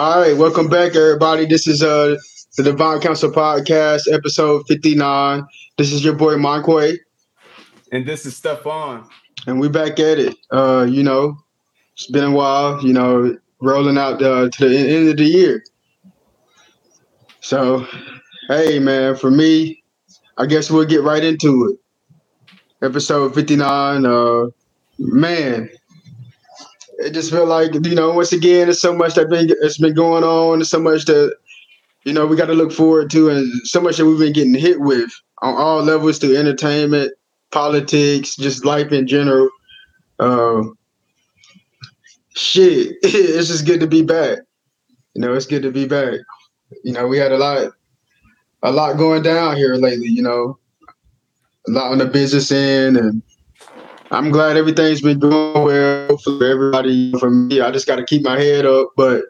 All right, welcome back, everybody. This is uh the Divine Council Podcast, episode 59. This is your boy Monquay, And this is Stefan. and we back at it. Uh, you know, it's been a while, you know, rolling out uh, to the end of the year. So, hey man, for me, I guess we'll get right into it. Episode 59, uh man, it just felt like you know once again there's so much that been it's been going on there's so much that you know we got to look forward to and so much that we've been getting hit with on all levels through entertainment politics just life in general. Uh, shit it's just good to be back. You know it's good to be back. You know we had a lot a lot going down here lately you know. A lot on the business end and I'm glad everything's been going well for everybody. For me, I just got to keep my head up. But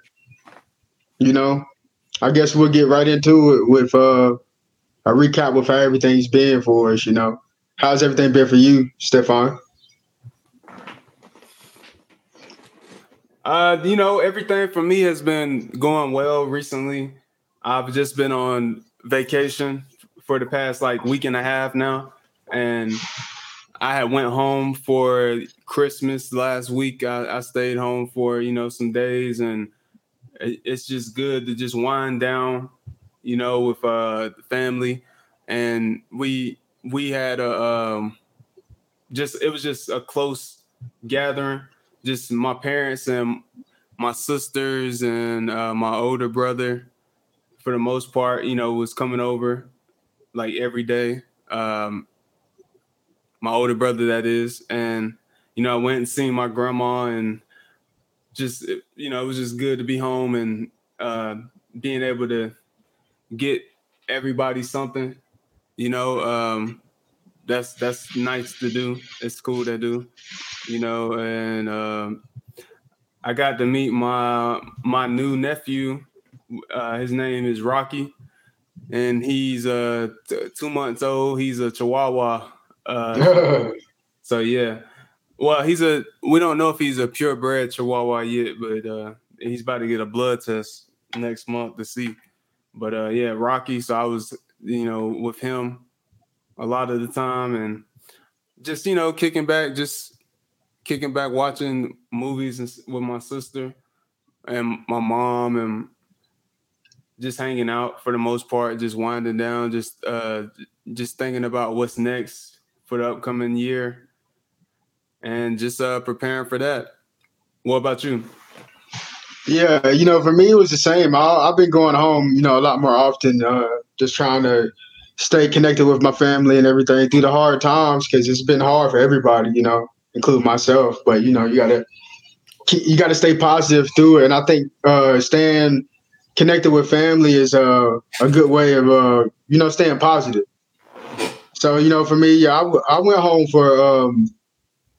you know, I guess we'll get right into it with uh, a recap of how everything's been for us. You know, how's everything been for you, Stefan? Uh, you know, everything for me has been going well recently. I've just been on vacation for the past like week and a half now, and I had went home for Christmas last week. I, I stayed home for you know some days, and it- it's just good to just wind down, you know, with uh the family. And we we had a um, just it was just a close gathering. Just my parents and my sisters and uh, my older brother, for the most part, you know, was coming over like every day. Um, my older brother that is. And you know i went and seen my grandma and just you know it was just good to be home and uh being able to get everybody something you know um that's that's nice to do. It's cool to do you know and um i got to meet my my new nephew. Uh his name is rocky and he's uh t- two months old. He's a chihuahua uh, so yeah, well, he's a. We don't know if he's a purebred Chihuahua yet, but uh, he's about to get a blood test next month to see. But uh, yeah, Rocky. So I was, you know, with him a lot of the time, and just you know, kicking back, just kicking back, watching movies with my sister and my mom, and just hanging out for the most part, just winding down, just uh, just thinking about what's next for the upcoming year and just uh preparing for that. What about you? Yeah, you know, for me it was the same. I, I've been going home, you know, a lot more often, uh, just trying to stay connected with my family and everything through the hard times because it's been hard for everybody, you know, including myself. But you know, you gotta you gotta stay positive through it. And I think uh, staying connected with family is uh, a good way of uh, you know staying positive. So you know, for me, yeah, I, w- I went home for um,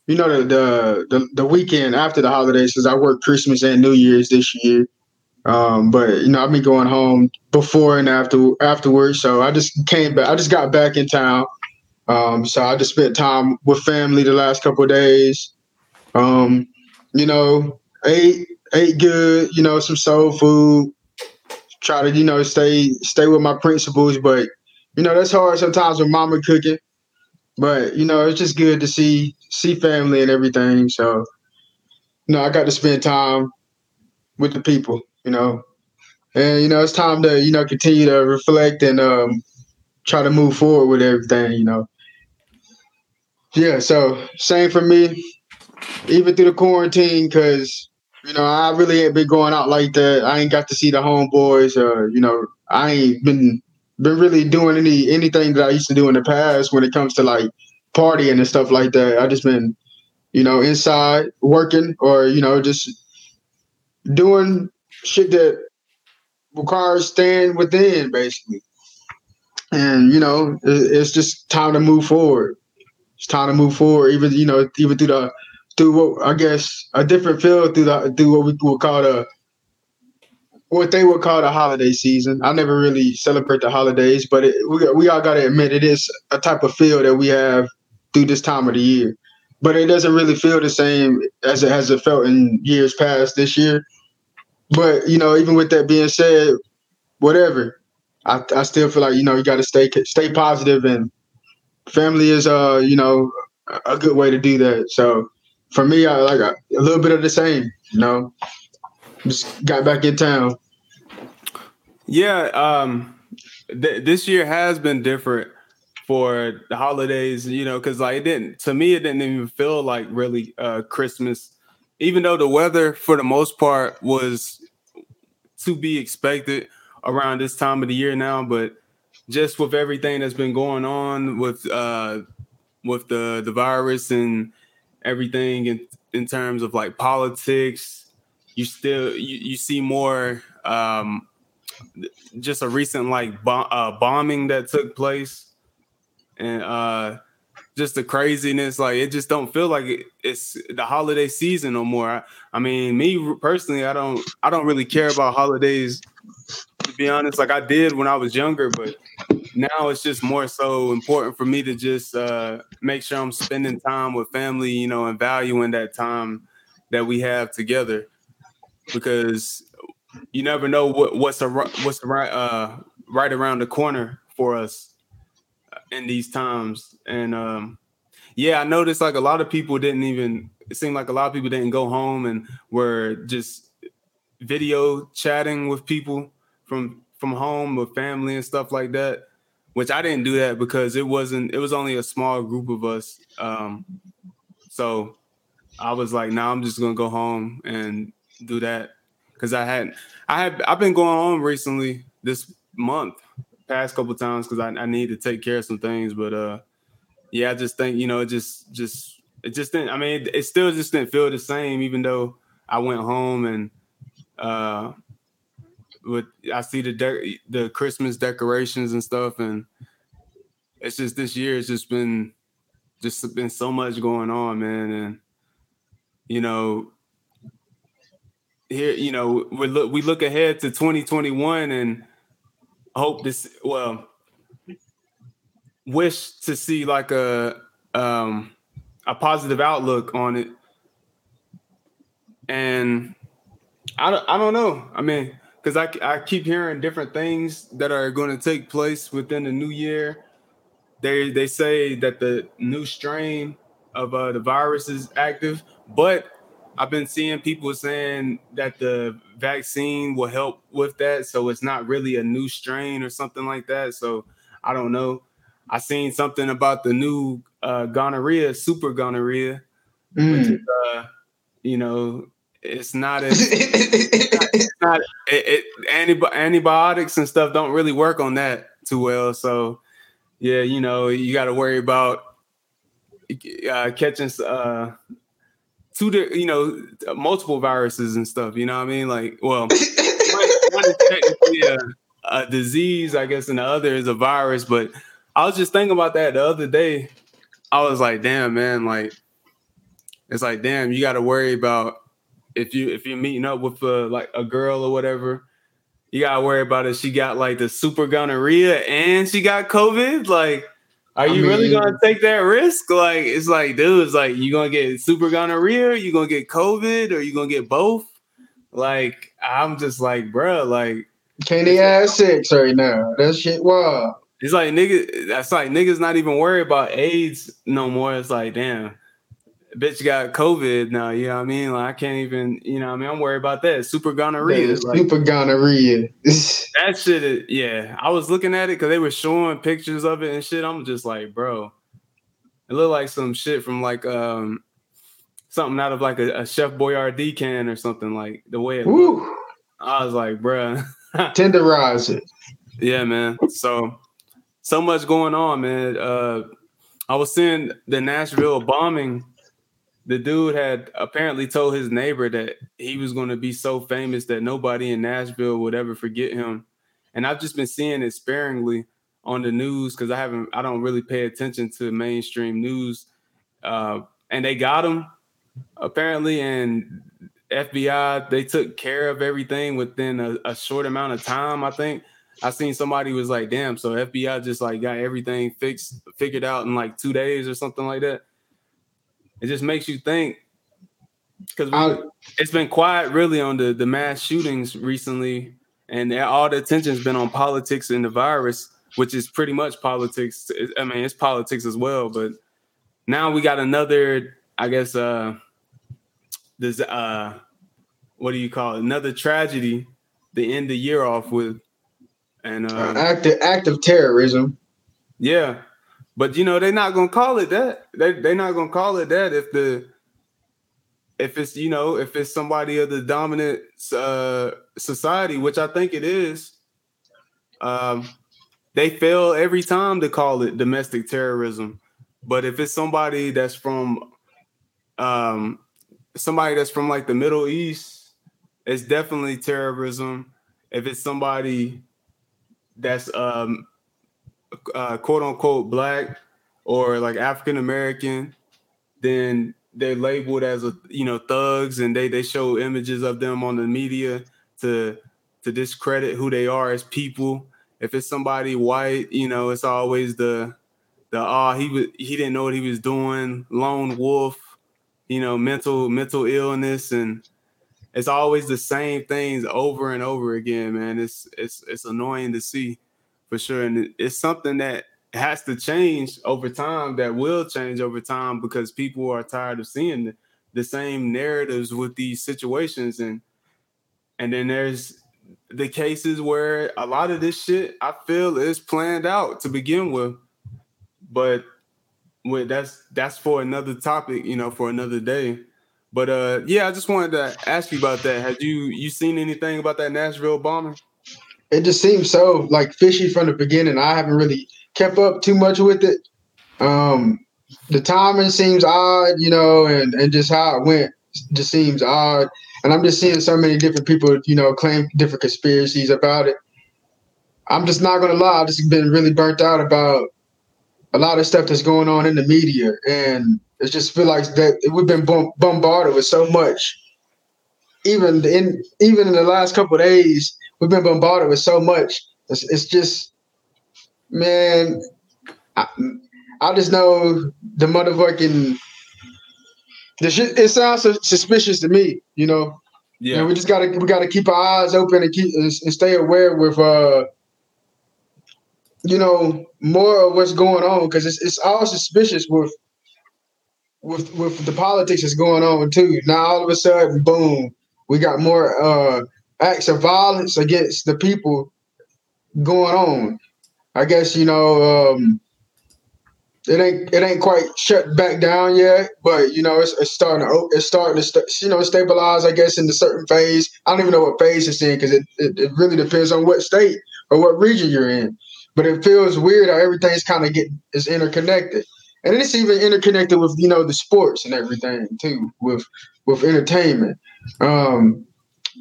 you know the, the the the weekend after the holidays because I worked Christmas and New Year's this year. Um, but you know, I've been going home before and after afterwards. So I just came back. I just got back in town. Um, so I just spent time with family the last couple of days. Um, you know, ate ate good. You know, some soul food. Try to you know stay stay with my principles, but you know that's hard sometimes with mama cooking. But you know, it's just good to see see family and everything. So, you know, I got to spend time with the people. You know, and you know, it's time to you know continue to reflect and um, try to move forward with everything. You know, yeah. So same for me, even through the quarantine, because you know I really ain't been going out like that. I ain't got to see the homeboys. Or you know, I ain't been been really doing any anything that I used to do in the past when it comes to like partying and stuff like that. I just been you know inside working or you know just doing shit that requires staying within basically. And you know, it's just time to move forward. It's time to move forward, even you know, even through the through what I guess a different field through the through what we would call the what they would call the holiday season. I never really celebrate the holidays, but it, we we all got to admit it is a type of feel that we have through this time of the year. But it doesn't really feel the same as it has it felt in years past this year. but you know, even with that being said, whatever, I, I still feel like you know you got to stay stay positive and family is uh you know a good way to do that. So for me, I like a, a little bit of the same. You know, just got back in town. Yeah, um, th- this year has been different for the holidays. You know, because like it didn't to me, it didn't even feel like really uh, Christmas, even though the weather for the most part was to be expected around this time of the year now, but just with everything that's been going on with uh with the the virus and everything in in terms of like politics, you still you, you see more um just a recent like uh, bombing that took place. And uh just the craziness like it just don't feel like it, it's the holiday season no more. I, I, mean me personally i don't i don't really care about holidays to be honest. Like i did when i was younger but now it's just more so important for me to just uh make sure i'm spending time with family you know and valuing that time that we have together because you never know what, what's a, what's right uh right around the corner for us in these times. And um, yeah, I noticed like a lot of people didn't even. It seemed like a lot of people didn't go home and were just video chatting with people from from home with family and stuff like that. Which I didn't do that because it wasn't. It was only a small group of us. Um, so I was like, "Now nah, I'm just gonna go home and do that." Because I had, I had, I've been going home recently this month past couple times because I, I need to take care of some things. But uh, yeah, I just think you know, it just just it just didn't. I mean, it, it still just didn't feel the same, even though I went home and uh, with I see the de- the Christmas decorations and stuff, and it's just this year. It's just been just been so much going on, man, and you know. Here, you know, we look we look ahead to 2021 and hope this well wish to see like a um a positive outlook on it. And i don't, I don't know. I mean because I, I keep hearing different things that are going to take place within the new year. They they say that the new strain of uh, the virus is active but I've been seeing people saying that the vaccine will help with that, so it's not really a new strain or something like that. So I don't know. I seen something about the new uh, gonorrhea, super gonorrhea, mm. which is, uh, you know, it's not as it's not, it, it, antibiotics and stuff don't really work on that too well. So yeah, you know, you got to worry about uh, catching uh, two, you know, multiple viruses and stuff. You know what I mean? Like, well, one, one is technically a, a, disease, I guess, and the other is a virus. But I was just thinking about that the other day. I was like, damn, man, like, it's like, damn, you got to worry about if you if you're meeting up with a, like a girl or whatever. You gotta worry about if she got like the super gonorrhea and she got COVID. Like, are you I mean, really gonna take that risk? Like, it's like, dude, it's like you gonna get super gonorrhea, you gonna get COVID, or you gonna get both? Like, I'm just like, bro, like, can't they have sex right now? That shit wow. It's like niggas. That's like niggas not even worried about AIDS no more. It's like, damn, bitch got COVID now. You know what I mean? Like I can't even, you know what I mean? I'm worried about that. Super gonorrhea. Like, super gonorrhea. that shit is, yeah. I was looking at it because they were showing pictures of it and shit. I'm just like, bro. It looked like some shit from like um something out of like a, a Chef Boyardee can or something like the way it looked. I was like, bro. Tenderize it. Yeah, man. So so much going on, man. Uh I was seeing the Nashville bombing the dude had apparently told his neighbor that he was going to be so famous that nobody in Nashville would ever forget him. And I've just been seeing it sparingly on the news because I haven't, I don't really pay attention to mainstream news. Uh, and they got him apparently, and FBI they took care of everything within a, a short amount of time. I think I seen somebody was like, "Damn!" So FBI just like got everything fixed, figured out in like two days or something like that it just makes you think because it's been quiet really on the the mass shootings recently, and all the attention's been on politics and the virus, which is pretty much politics. I mean, it's politics as well, but now we got another, I guess, uh, this uh, what do you call it? Another tragedy to end the year off with, and uh, act act of terrorism. Yeah, but you know they're not gonna call it that. They they're not gonna call it that if the if it's you know if it's somebody of the dominant uh, society, which I think it is. Um, they fail every time to call it domestic terrorism. But if it's somebody that's from um, somebody that's from like the Middle East, it's definitely terrorism. If it's somebody that's um, uh, quote unquote black or like African American, then they're labeled as a you know thugs, and they they show images of them on the media to to discredit who they are as people. If it's somebody white, you know, it's always the the oh he was he didn't know what he was doing, lone wolf, you know, mental mental illness, and it's always the same things over and over again, man. It's it's it's annoying to see for sure. And it's something that has to change over time, that will change over time because people are tired of seeing the, same narratives with these situations. And and then there's the cases where a lot of this shit I feel is planned out to begin with. But with that's that's for another topic, you know, for another day. But uh yeah, I just wanted to ask you about that. Have you you seen anything about that Nashville bombing? It just seems so like fishy from the beginning. I haven't really kept up too much with it. Um, the timing seems odd, you know, and, and just how it went just seems odd. And I'm just seeing so many different people, you know, claim different conspiracies about it. I'm just not gonna lie, I've just been really burnt out about a lot of stuff that's going on in the media, and it just feel like that we've been bombarded with so much. Even in even in the last couple days, we've been bombarded with so much. It's, it's just, man, I, I just know the motherfucking. The shit, it sounds suspicious to me, you know. Yeah, and we just gotta we gotta keep our eyes open and keep and stay aware with uh, you know, more of what's going on because it's it's all suspicious with with with the politics that's going on too. Now all of a sudden, boom, we got more uh acts of violence against the people going on. I guess you know um, it ain't it ain't quite shut back down yet, but you know it's, it's starting to it's starting to st- you know stabilize. I guess in a certain phase. I don't even know what phase it's in because it, it, it really depends on what state or what region you're in. But it feels weird how everything's kind of get is interconnected, and it's even interconnected with you know the sports and everything too with with entertainment. Um,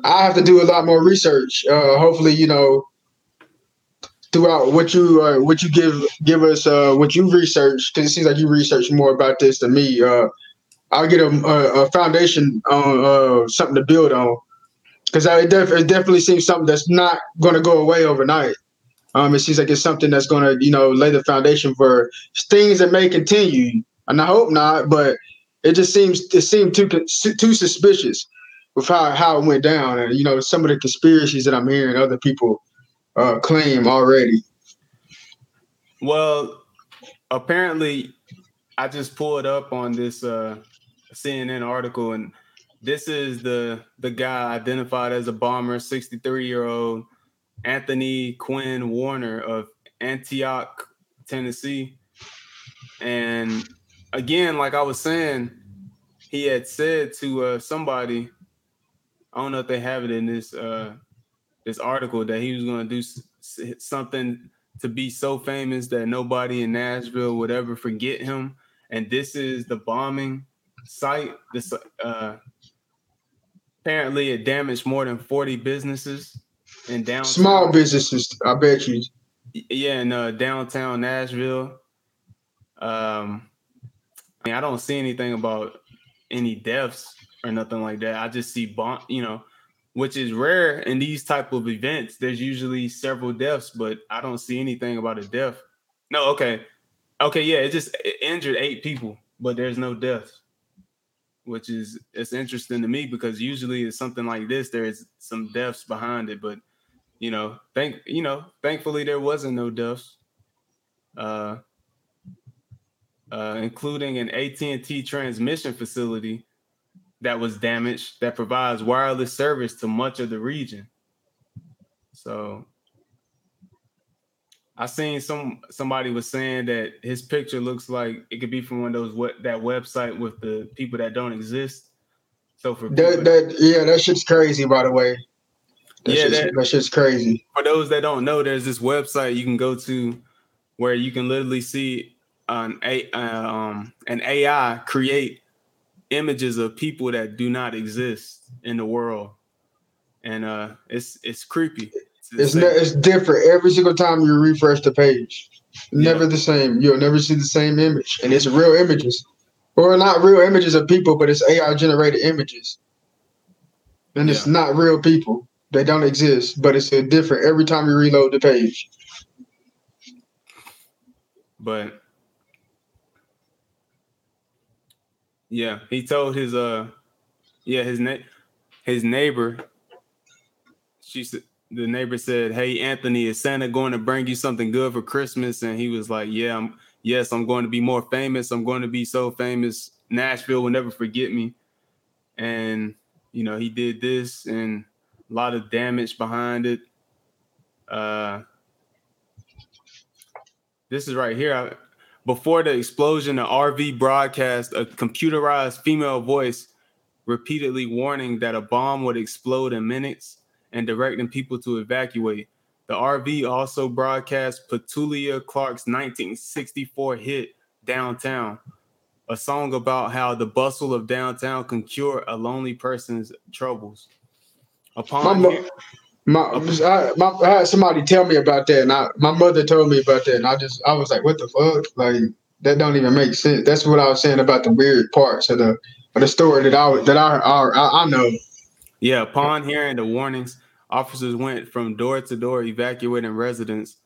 I have to do a lot more research. Uh, hopefully, you know, throughout what you uh, what you give give us uh, what you research because it seems like you research more about this than me. Uh, I'll get a, a, a foundation on uh, something to build on because it, def- it definitely seems something that's not going to go away overnight. Um, it seems like it's something that's going to you know lay the foundation for things that may continue, and I hope not. But it just seems it seemed too too suspicious with how, how it went down and you know some of the conspiracies that I'm hearing other people uh, claim already. Well, apparently, I just pulled up on this uh, CNN article, and this is the the guy identified as a bomber, 63 year old Anthony Quinn Warner of Antioch, Tennessee, and again, like I was saying, he had said to uh, somebody I don't know if they have it in this uh this article that he was going to do something to be so famous that nobody in Nashville would ever forget him. And this is the bombing site. This uh apparently it damaged more than 40 businesses in downtown. Small businesses, I bet you. Yeah, in uh, downtown Nashville. Um I mean, I don't see anything about any deaths or nothing like that. I just see bomb, you know, which is rare in these type of events. There's usually several deaths, but I don't see anything about a death. No, okay, okay, yeah, it just it injured eight people, but there's no deaths. which is it's interesting to me because usually it's something like this. There's some deaths behind it, but you know, thank you know, thankfully there wasn't no deaths. Uh, uh, including an AT&T transmission facility that was damaged that provides wireless service to much of the region. So I seen some somebody was saying that his picture looks like it could be from one of those what that website with the people that don't exist. So for that, that yeah, that shit's crazy. By the way, that yeah, shit's, that, that shit's crazy. For those that don't know, there's this website you can go to where you can literally see an a uh, um an AI create images of people that do not exist in the world, and uh, it's it's creepy. It's ne- it's different every single time you refresh the page. Never yeah. the same. You'll never see the same image, and it's real images, or not real images of people, but it's AI generated images, and yeah. it's not real people. They don't exist, but it's different every time you reload the page. But yeah, he told his uh, yeah his na- his neighbor. She said the neighbor said, "Hey Anthony, is Santa going to bring you something good for Christmas?" And he was like, "Yeah, I'm, yes, I'm going to be more famous. I'm going to be so famous. Nashville will never forget me." And you know, he did this and a lot of damage behind it. Uh, this is right here. I, before the explosion, the RV broadcast a computerized female voice repeatedly warning that a bomb would explode in minutes and directing people to evacuate. The RV also broadcast Petula Clark's 1964 hit Downtown, a song about how the bustle of downtown can cure a lonely person's troubles. Upon my, I, my, I had somebody tell me about that, and I, my mother told me about that, and I just I was like, "What the fuck?" Like that don't even make sense. That's what I was saying about the weird parts of the of the story that I that I I, I know. Yeah, upon hearing the warnings, officers went from door to door evacuating residents,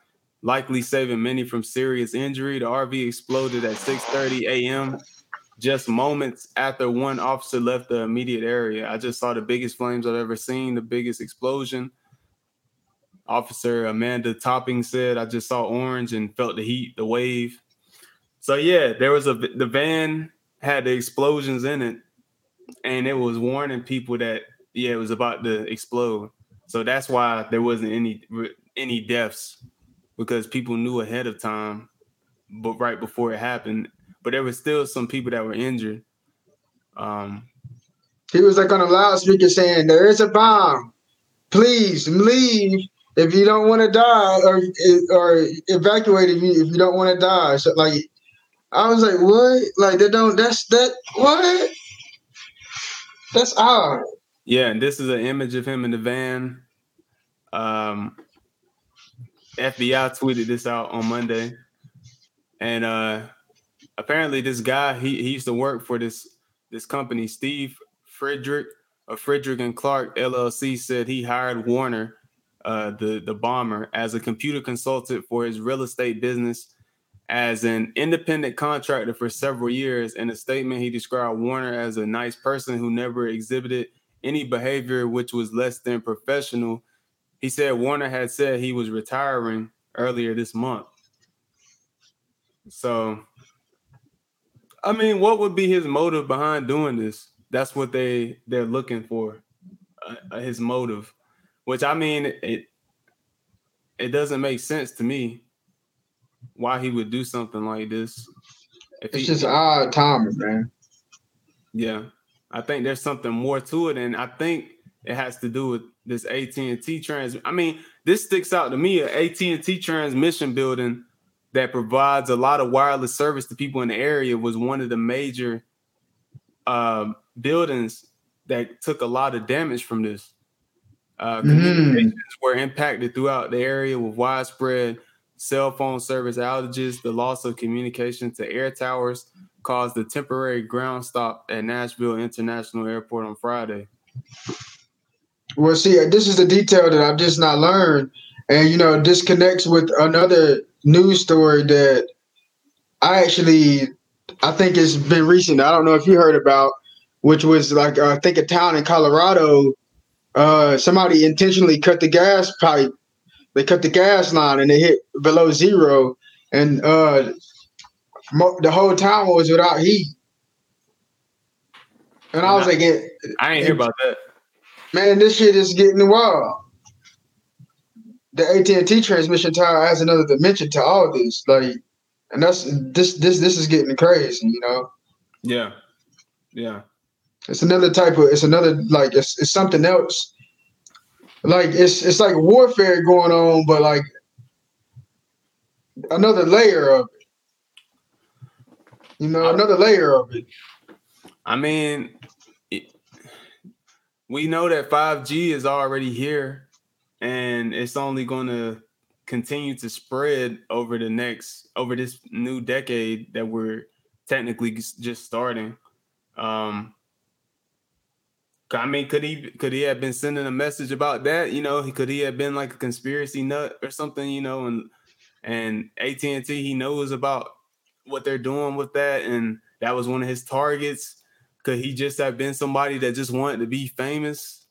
likely saving many from serious injury. The RV exploded at 6:30 a.m. just moments after one officer left the immediate area. I just saw the biggest flames I've ever seen, the biggest explosion. Officer Amanda Topping said, "I just saw orange and felt the heat, the wave." So yeah, there was a the van had the explosions in it, and it was warning people that yeah, it was about to explode. So that's why there wasn't any any deaths because people knew ahead of time, but right before it happened. But there was still some people that were injured. Um, he was like on a loudspeaker saying, "There is a bomb. Please leave if you don't want to die, or or evacuate if you if you don't want to die." So like, I was like, "What? Like they don't? That's that what?" That's odd. Yeah, and this is an image of him in the van. Um, FBI tweeted this out on Monday, and uh, apparently this guy he, he used to work for this this company. Steve Fridrich of Fridrich and Clark LLC said he hired Warner, uh, the the bomber, as a computer consultant for his real estate business. As an independent contractor for several years, in a statement, he described Warner as a nice person who never exhibited any behavior which was less than professional. He said Warner had said he was retiring earlier this month. So, I mean, what would be his motive behind doing this? That's what they they're looking for, uh, his motive. Which I mean, it it doesn't make sense to me why he would do something like this. If it's he, just odd timing, man. Yeah. I think there's something more to it, and I think it has to do with this AT and T trans. I mean, this sticks out to me. An AT and T transmission building that provides a lot of wireless service to people in the area was one of the major uh, buildings that took a lot of damage from this. Uh, mm-hmm. communications were impacted throughout the area with widespread cell phone service outages, the loss of communication to air towers, caused a temporary ground stop at Nashville International Airport on Friday. Well, see, this is the detail that I've just not learned. And, you know, this connects with another news story that I actually, I think it's been recent. I don't know if you heard about which was like uh, I think a town in Colorado. Uh, somebody intentionally cut the gas pipe. They cut the gas line and they hit below zero, and uh, mo- the whole town was without heat. And I was like, it, I ain't hear about that. man, this shit is getting wild. The AT and T transmission tower adds another dimension to all this, like, and that's this this this is getting crazy, you know. Yeah, yeah, It's another type of. It's another like it's it's something else. Like it's it's like warfare going on, but like another layer of it. You know, another layer of it. I mean, it, we know that 5G is already here and it's only going to continue to spread over the next over this new decade that we're technically just starting. Um I mean, could he could he have been sending a message about that? You know, he could he have been like a conspiracy nut or something? You know, and and AT and T he knows about what they're doing with that, and that was one of his targets. Could he just have been somebody that just wanted to be famous?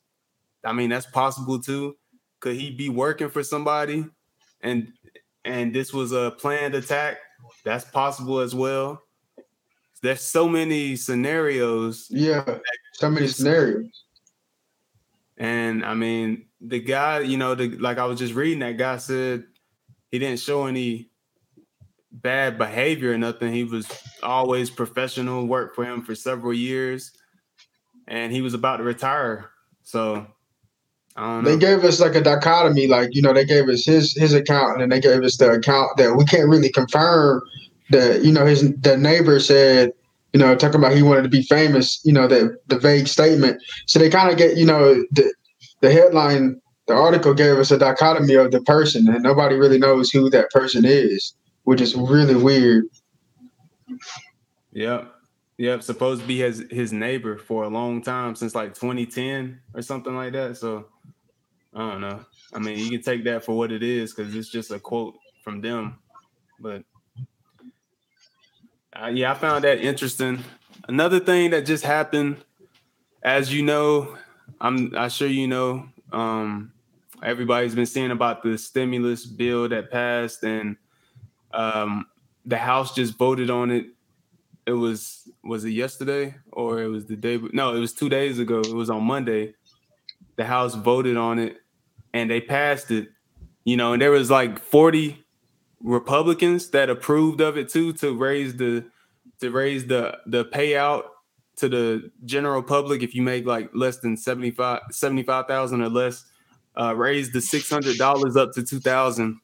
I mean, that's possible too. Could he be working for somebody, and and this was a planned attack? That's possible as well. There's so many scenarios Yeah, so many scenarios. And I mean, the guy, you know, the like I was just reading, that guy said he didn't show any bad behavior or nothing. He was always professional, worked for him for several years, and he was about to retire. So I don't know. They gave us like a dichotomy, like you know, they gave us his his account, and then they gave us the account that we can't really confirm that you know his the neighbor said you know talking about he wanted to be famous, you know that the vague statement. So they kind of get you know the the headline, the article gave us a dichotomy of the person, and nobody really knows who that person is, which is really weird. Yep. Yep. Supposed to be his his neighbor for a long time since like 2010 or something like that. So I don't know. I mean, you can take that for what it is because it's just a quote from them. But uh, yeah, I found that interesting. Another thing that just happened, as you know, I'm I'm sure you know, um, everybody's been seeing about the stimulus bill that passed, and um, the House just voted on it. It was was it yesterday or it was the day? No, it was two days ago. It was on Monday. The House voted on it, and they passed it. You know, and there was like forty Republicans that approved of it too to raise the to raise the the payout to the general public. If you make like less than 75 75,000 or less uh raise the $600 up to 2000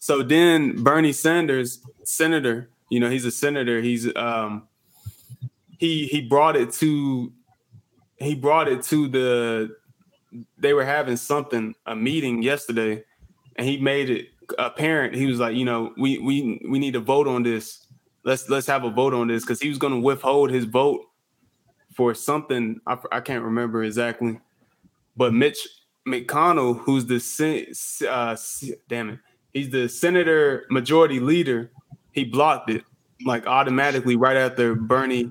so then Bernie Sanders senator you know he's a senator. He's um he he brought it to he brought it to the they were having something a meeting yesterday and he made it apparent he was like you know we we we need to vote on this. Let's let's have a vote on this because he was going to withhold his vote for something. I, I can't remember exactly. But mitch mcconnell who's the uh, damn it he's the senator majority leader he blocked it like automatically right after bernie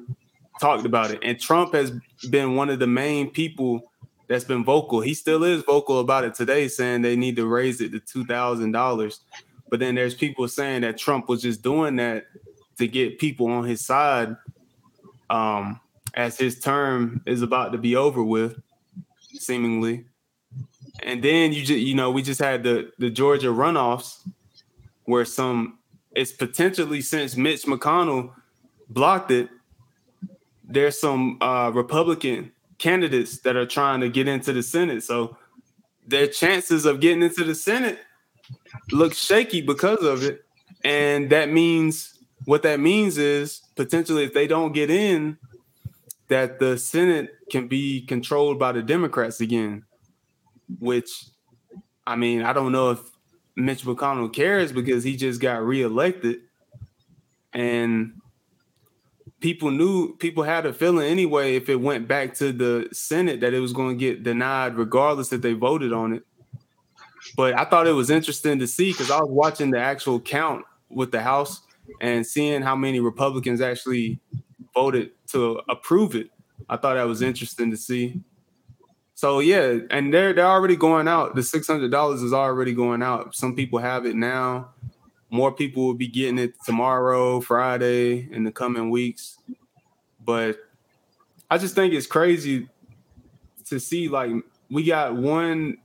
talked about it. And trump has been one of the main people that's been vocal. He still is vocal about it today, saying they need to raise it to two thousand dollars. But then there's people saying that Trump was just doing that to get people on his side, um, as his term is about to be over with, seemingly. And then you just you know we just had the the Georgia runoffs, where some it's potentially since Mitch McConnell blocked it. There's some uh, Republican candidates that are trying to get into the Senate. So their chances of getting into the Senate look shaky because of it. And that means what that means is potentially if they don't get in, that the Senate can be controlled by the Democrats again, which I mean, I don't know if Mitch McConnell cares because he just got reelected. And people knew people had a feeling anyway if it went back to the Senate that it was going to get denied regardless if they voted on it. But I thought it was interesting to see because I was watching the actual count with the House and seeing how many Republicans actually voted to approve it. I thought that was interesting to see. So yeah, and they're they're already going out. The six hundred dollars is already going out. Some people have it now. More people will be getting it tomorrow, Friday, in the coming weeks. But I just think it's crazy to see like we got one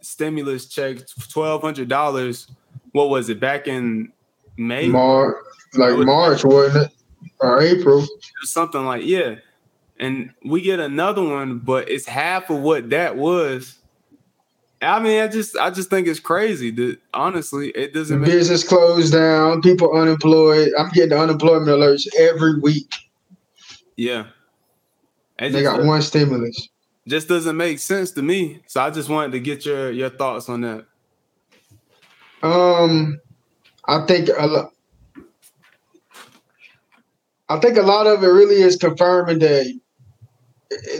stimulus check, twelve hundred dollars. What was it back in May? March, like March, wasn't it? Or April? Something like yeah. And we get another one, but it's half of what that was. I mean, I just I just think it's crazy. That honestly, it doesn't. Business sense. closed down. People unemployed. I'm getting the unemployment alerts every week. Yeah, and they got one stimulus. Just doesn't make sense to me. So I just wanted to get your your thoughts on that. Um, I think a lot. I think a lot of it really is confirming that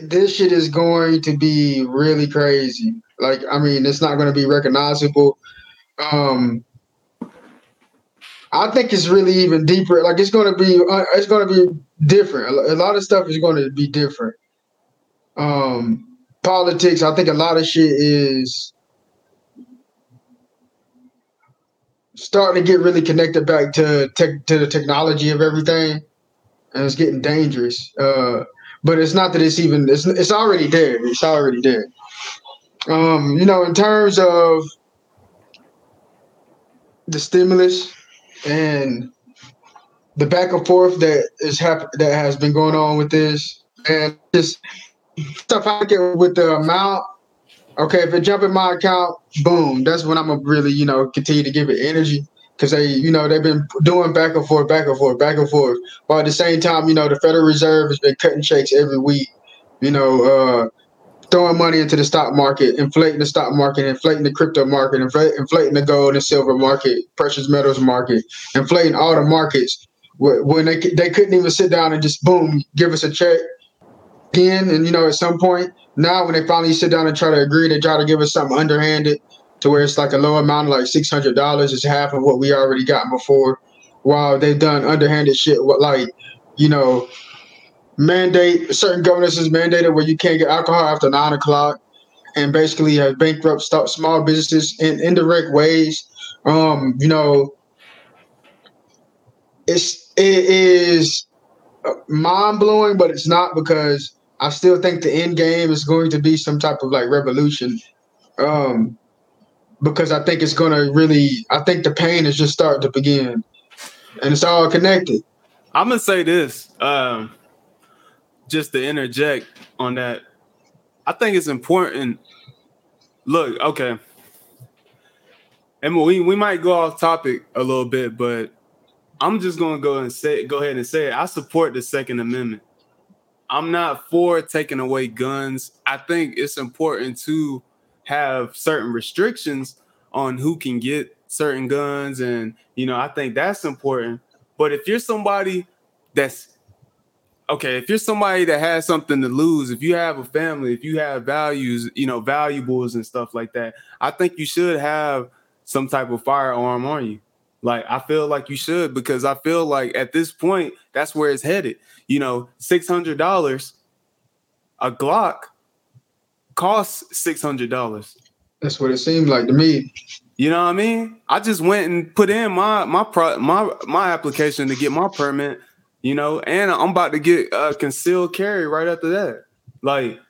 this shit is going to be really crazy. Like, I mean, it's not going to be recognizable. Um, I think it's really even deeper. Like, it's going to be, uh, it's going to be different. A lot of stuff is going to be different. Um, politics. I think a lot of shit is starting to get really connected back to tech, to the technology of everything, and it's getting dangerous. Uh, but it's not that it's even it's it's already there. It's already there. Um, you know, in terms of the stimulus and the back and forth that is hap- that has been going on with this, and just stuff I get with the amount. Okay, if it jump in my account, boom, that's when I'm gonna really, you know, continue to give it energy because they, you know, they've been doing back and forth, back and forth, back and forth. But at the same time, you know, the Federal Reserve has been cutting checks every week. You know, uh, throwing money into the stock market, inflating the stock market, inflating the crypto market, inflating the gold and silver market, precious metals market, inflating all the markets. When they they couldn't even sit down and just boom give us a check again, and you know, at some point now when they finally sit down and try to agree, they try to give us something underhanded to where it's like a low amount, like six hundred dollars is half of what we already got before. While they've done underhanded shit, what like you know, mandate certain governors is mandated where you can't get alcohol after nine o'clock, and basically have bankrupt small businesses in indirect ways. Um, you know, it's it is mind blowing, but it's not because I still think the end game is going to be some type of like revolution. Um, because I think it's gonna really. I think the pain is just starting to begin, and it's all connected. I'm gonna say this, um, just to interject on that. I think it's important. Look, okay, and we we might go off topic a little bit, but I'm just gonna go and say, go ahead and say it. I support the Second Amendment. I'm not for taking away guns. I think it's important to have certain restrictions on who can get certain guns and you know i think that's important but if you're somebody that's okay if you're somebody that has something to lose if you have a family if you have values you know valuables and stuff like that i think you should have some type of firearm on you like i feel like you should because i feel like at this point that's where it's headed you know $600 a glock costs $600 that's what it seemed like to me. You know what I mean? I just went and put in my my pro, my my application to get my permit. You know, and I'm about to get a concealed carry right after that. Like,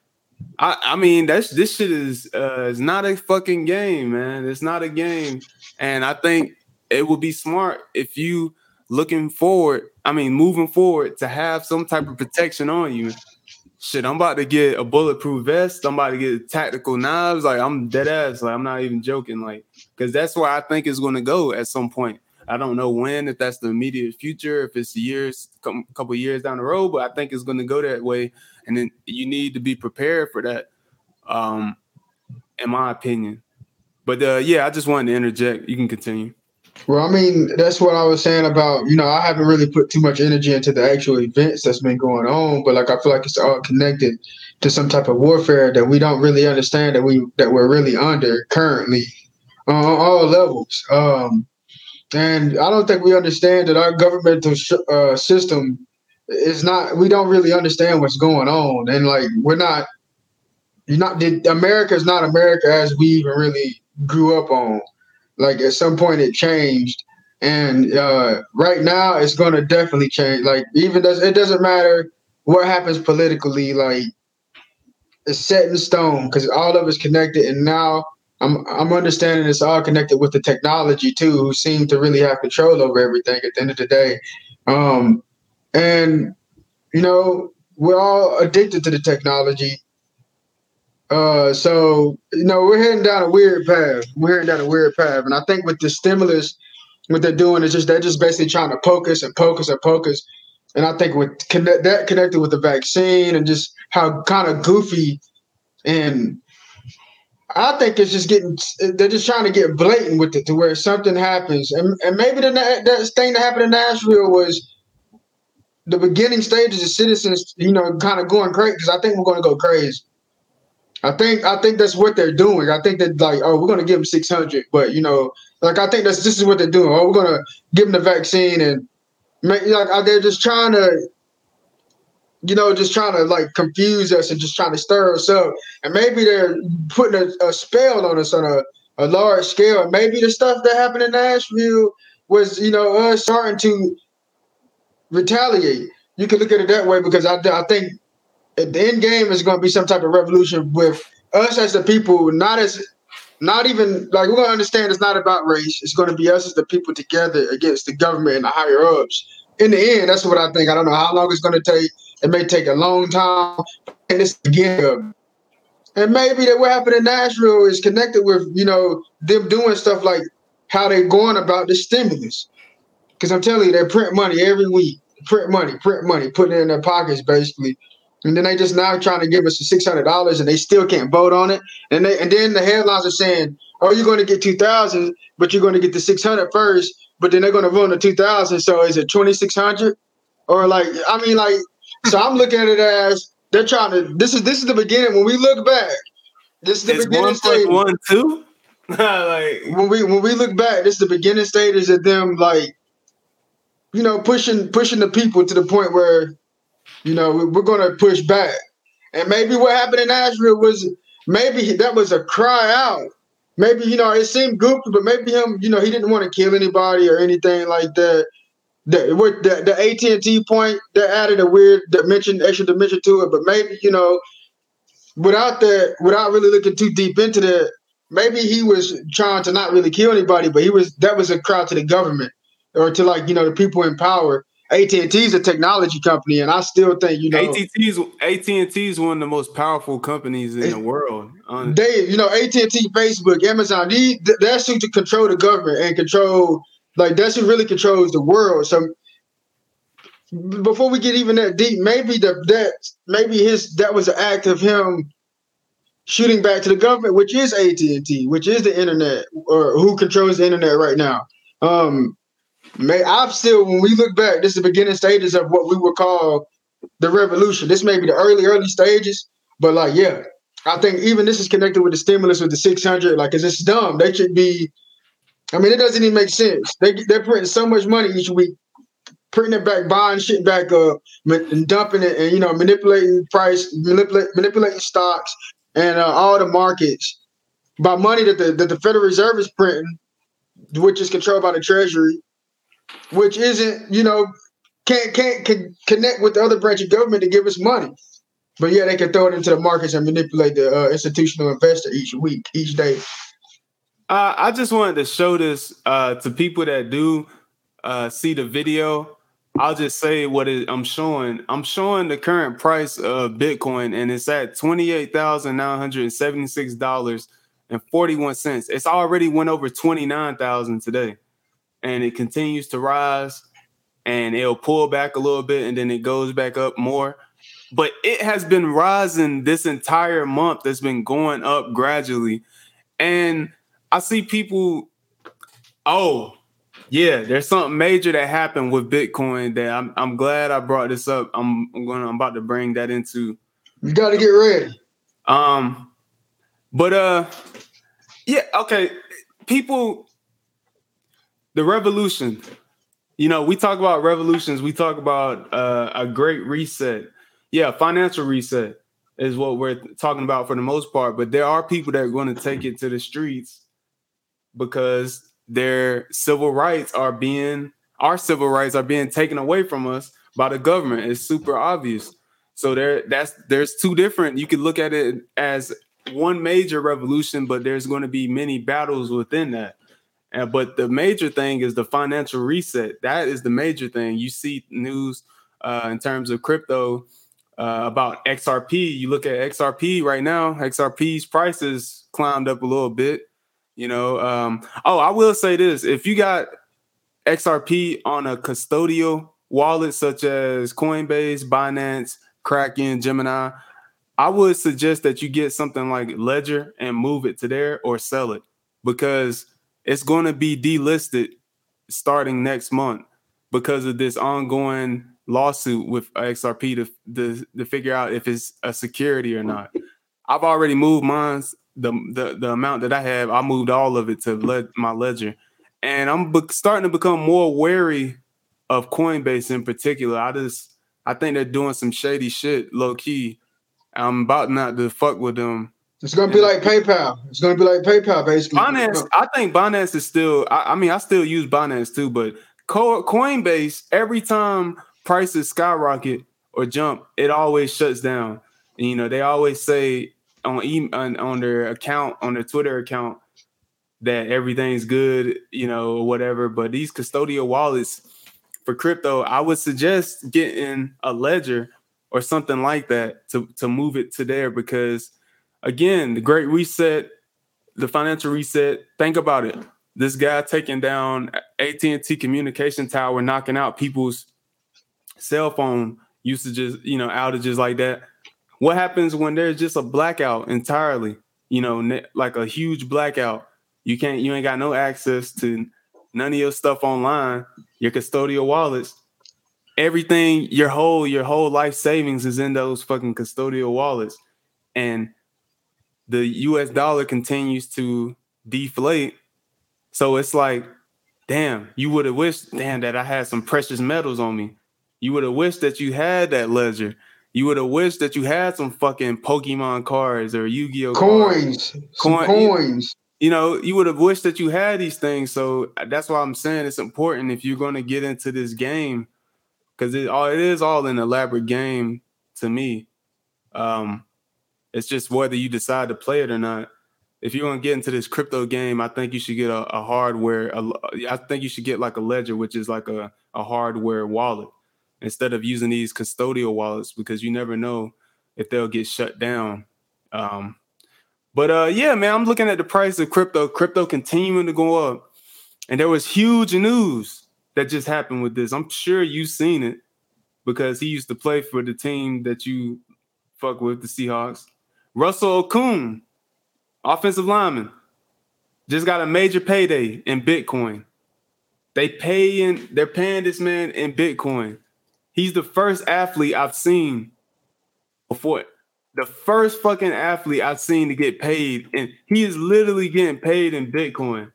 I I mean that's this shit is uh is not a fucking game, man. It's not a game, and I think it would be smart if you looking forward. I mean, moving forward to have some type of protection on you shit, I'm about to get a bulletproof vest. I'm about to get tactical knives. Like I'm dead ass. Like I'm not even joking. Like because that's where I think it's to go at some point. I don't know when, if that's the immediate future, if it's years, couple years down the road, but I think it's going to go that way. And then you need to be prepared for that, um, in my opinion. But uh, yeah, I just wanted to interject. You can continue. Well, I mean, that's what I was saying about, you know, I haven't really put too much energy into the actual events that's been going on, but like I feel like it's all connected to some type of warfare that we don't really understand that we that we're really under currently on all levels. Um, and I don't think we understand that our governmental uh, system is not we don't really understand what's going on and like we're not you're not America is not America as we even really grew up on. Like at some point it changed. And uh, right now it's gonna definitely change. Like even does it doesn't matter what happens politically, like it's set in stone because all of it's connected and now I'm I'm understanding it's all connected with the technology too, who seem to really have control over everything at the end of the day. Um, and you know, we're all addicted to the technology. Uh, so you know, we're heading down a weird path. We're heading down a weird path, and I think with the stimulus, what they're doing is just they're just basically trying to focus and focus and focus. And I think with connect, that connected with the vaccine and just how kind of goofy and I think it's just getting they're just trying to get blatant with it to where something happens, and and maybe the that thing that happened in Nashville was the beginning stages of citizens, you know, kind of going crazy because I think we're going to go crazy. I think I think that's what they're doing. I think that like, oh, we're going to give them six hundred, but you know, like I think that's this is what they're doing. Oh, we're going to give them the vaccine and make like they're just trying to you know, just trying to like confuse us and just trying to stir us up. And maybe they're putting a, a spell on us on a, a large scale. And maybe the stuff that happened in Nashville was, you know, us starting to retaliate. You can look at it that way because I, I think the end game is going to be some type of revolution with us as the people, not as not even like we're gonna understand it's not about race. It's gonna be us as the people together against the government and the higher ups. In the end, that's what I think. I don't know how long it's gonna take. It may take a long time, and it's again. And maybe that what happened in Nashville is connected with you know them doing stuff like how they're going about the stimulus. Because I'm telling you, they print money every week, print money, print money, put it in their pockets basically. And then they just now trying to give us the six hundred dollars, and they still can't vote on it. And they and then the headlines are saying, "Oh, you're going to get two thousand, but you're going to get the six hundred first. But then they're going to vote on the two thousand. So is it twenty six hundred? Or like, I mean, like so I'm looking at it as they're trying to. This is this is the beginning. When we look back, this is the it's beginning one stage. One two. like when we when we look back, this is the beginning stages of them like, you know, pushing pushing the people to the point where, you know, we're gonna push back. And maybe what happened in Nashville was maybe that was a cry out. Maybe you know it seemed goofy, but maybe him, you know, he didn't want to kill anybody or anything like that the with the, the AT and T point that added a weird dimension, extra dimension to it. But maybe you know, without that, without really looking too deep into that, maybe he was trying to not really kill anybody, but he was that was a crowd to the government or to like you know the people in power. AT and T is a technology company, and I still think you know AT is AT and T is one of the most powerful companies in it, the world. Honestly. They, you know, AT and T, Facebook, Amazon, these they're suited to control the government and control like that's who really controls the world. So before we get even that deep, maybe the that maybe his that was an act of him shooting back to the government, which is AT and T, which is the internet, or who controls the internet right now. Um, may I've still, when we look back, this is the beginning stages of what we would call the revolution. This may be the early, early stages, but like, yeah, I think even this is connected with the stimulus with the 600. Like, cause it's dumb. They should be I mean, it doesn't even make sense. They they're printing so much money each week, printing it back, buying shit back up, and dumping it, and you know, manipulating price, manipulate, manipulating stocks, and uh, all the markets by money that the that the Federal Reserve is printing, which is controlled by the Treasury, which isn't you know can't can't can connect with the other branch of government to give us money. But yeah, they can throw it into the markets and manipulate the uh, institutional investor each week, each day. Uh, I just wanted to show this uh, to people that do uh, see the video. I'll just say what it, I'm showing. I'm showing the current price of Bitcoin, and it's at twenty eight thousand nine hundred seventy six dollars and forty one cents. It's already went over twenty nine thousand today, and it continues to rise. And it'll pull back a little bit, and then it goes back up more. But it has been rising this entire month. It's been going up gradually, and I see people. Oh, yeah, there's something major that happened with Bitcoin that I'm I'm glad I brought this up. I'm I'm going I'm about to bring that into. You got to get ready. Um, but uh, yeah, okay. People, the revolution. you know, we talk about revolutions, we talk about uh, a great reset. Yeah, financial reset is what we're talking about for the most part. But there are people that are going to take it to the streets because their civil rights are being our civil rights are being taken away from us by the government. It's super obvious. So there that's there's two different you could look at it as one major revolution, but there's going to be many battles within that. Uh, but the major thing is the financial reset. That is the major thing. You see news uh, in terms of crypto uh, about XRP. You look at XRP right now. XRP's prices climbed up a little bit. You know. Um, oh, I will say this: if you got XRP on a custodial wallet such as Coinbase, Binance, Kraken, Gemini, I would suggest that you get something like Ledger and move it to there or sell it because it's going to be delisted starting next month because of this ongoing lawsuit with XRP to, to, to figure out if it's a security or not. I've already moved mine, the, the, the amount that I have, I moved all of it to le- my ledger. And I'm be- starting to become more wary of Coinbase in particular. I just, I think they're doing some shady shit low key. I'm about not to fuck with them it's gonna be like PayPal. It's gonna be like PayPal, basically. Binance, I think Binance is still. I, I mean, I still use Binance too, but Coinbase, every time prices skyrocket or jump, it always shuts down. And, you know, they always say on, on on their account, on their Twitter account, that everything's good, you know, whatever. But these custodial wallets for crypto, I would suggest getting a ledger or something like that to to move it to there because again, the great reset, the financial reset. Think about it. This guy taking down AT&T communication tower, knocking out people's cell phone usages, you know, outages like that. What happens when there's just a blackout entirely? You know, like a huge blackout. You can't, you ain't got no access to none of your stuff online, your custodial wallets. Everything, your whole, your whole life savings is in those fucking custodial wallets. And the US dollar continues to deflate. So it's like, damn, you would have wished, damn, that I had some precious metals on me. You would have wished that you had that ledger. You would have wished that you had some fucking Pokemon cards or Yu-Gi-Oh coins, Coin, coins. You, you know, you would have wished that you had these things. So that's why I'm saying it's important if you're going to get into this game, because it all it is all an elaborate game to me. Um, it's just whether you decide to play it or not. If you want to get into this crypto game, I think you should get a, a hardware. A, I think you should get like a ledger, which is like a, a hardware wallet, instead of using these custodial wallets because you never know if they'll get shut down. Um, but uh, yeah, man, I'm looking at the price of crypto. Crypto continuing to go up, and there was huge news that just happened with this. I'm sure you've seen it because he used to play for the team that you fuck with, the Seahawks. Russell Okung, offensive lineman, just got a major payday in Bitcoin. They paying, they're paying this man in Bitcoin. He's the first athlete I've seen before. The first fucking athlete I've seen to get paid, and he is literally getting paid in Bitcoin,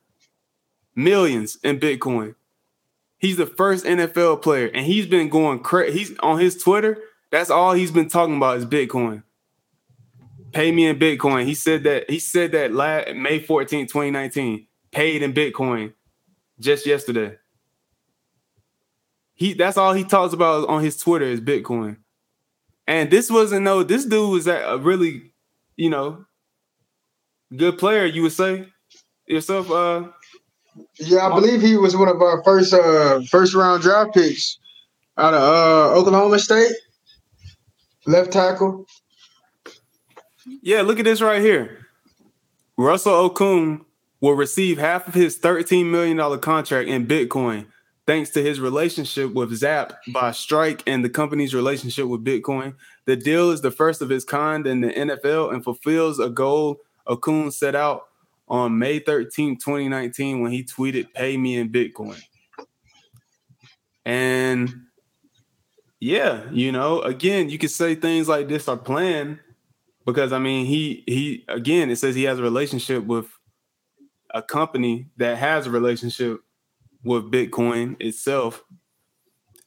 millions in Bitcoin. He's the first NFL player, and he's been going crazy. He's on his Twitter. That's all he's been talking about is Bitcoin pay me in Bitcoin. He said that he said that last, May 14, 2019, paid in Bitcoin just yesterday. He that's all he talks about on his Twitter is Bitcoin. And this wasn't no, this dude was a really, you know, good player, you would say yourself, uh yeah, I believe he was one of our first uh first round draft picks out of uh Oklahoma State. Left tackle. Yeah, look at this right here. Russell Okung will receive half of his $13 million contract in Bitcoin thanks to his relationship with Zap by Strike and the company's relationship with Bitcoin. The deal is the first of its kind in the NFL and fulfills a goal Okung set out on May 13, 2019, when he tweeted, Pay me in Bitcoin. And yeah, you know, again, you could say things like this are planned because I mean he he again it says he has a relationship with a company that has a relationship with Bitcoin itself.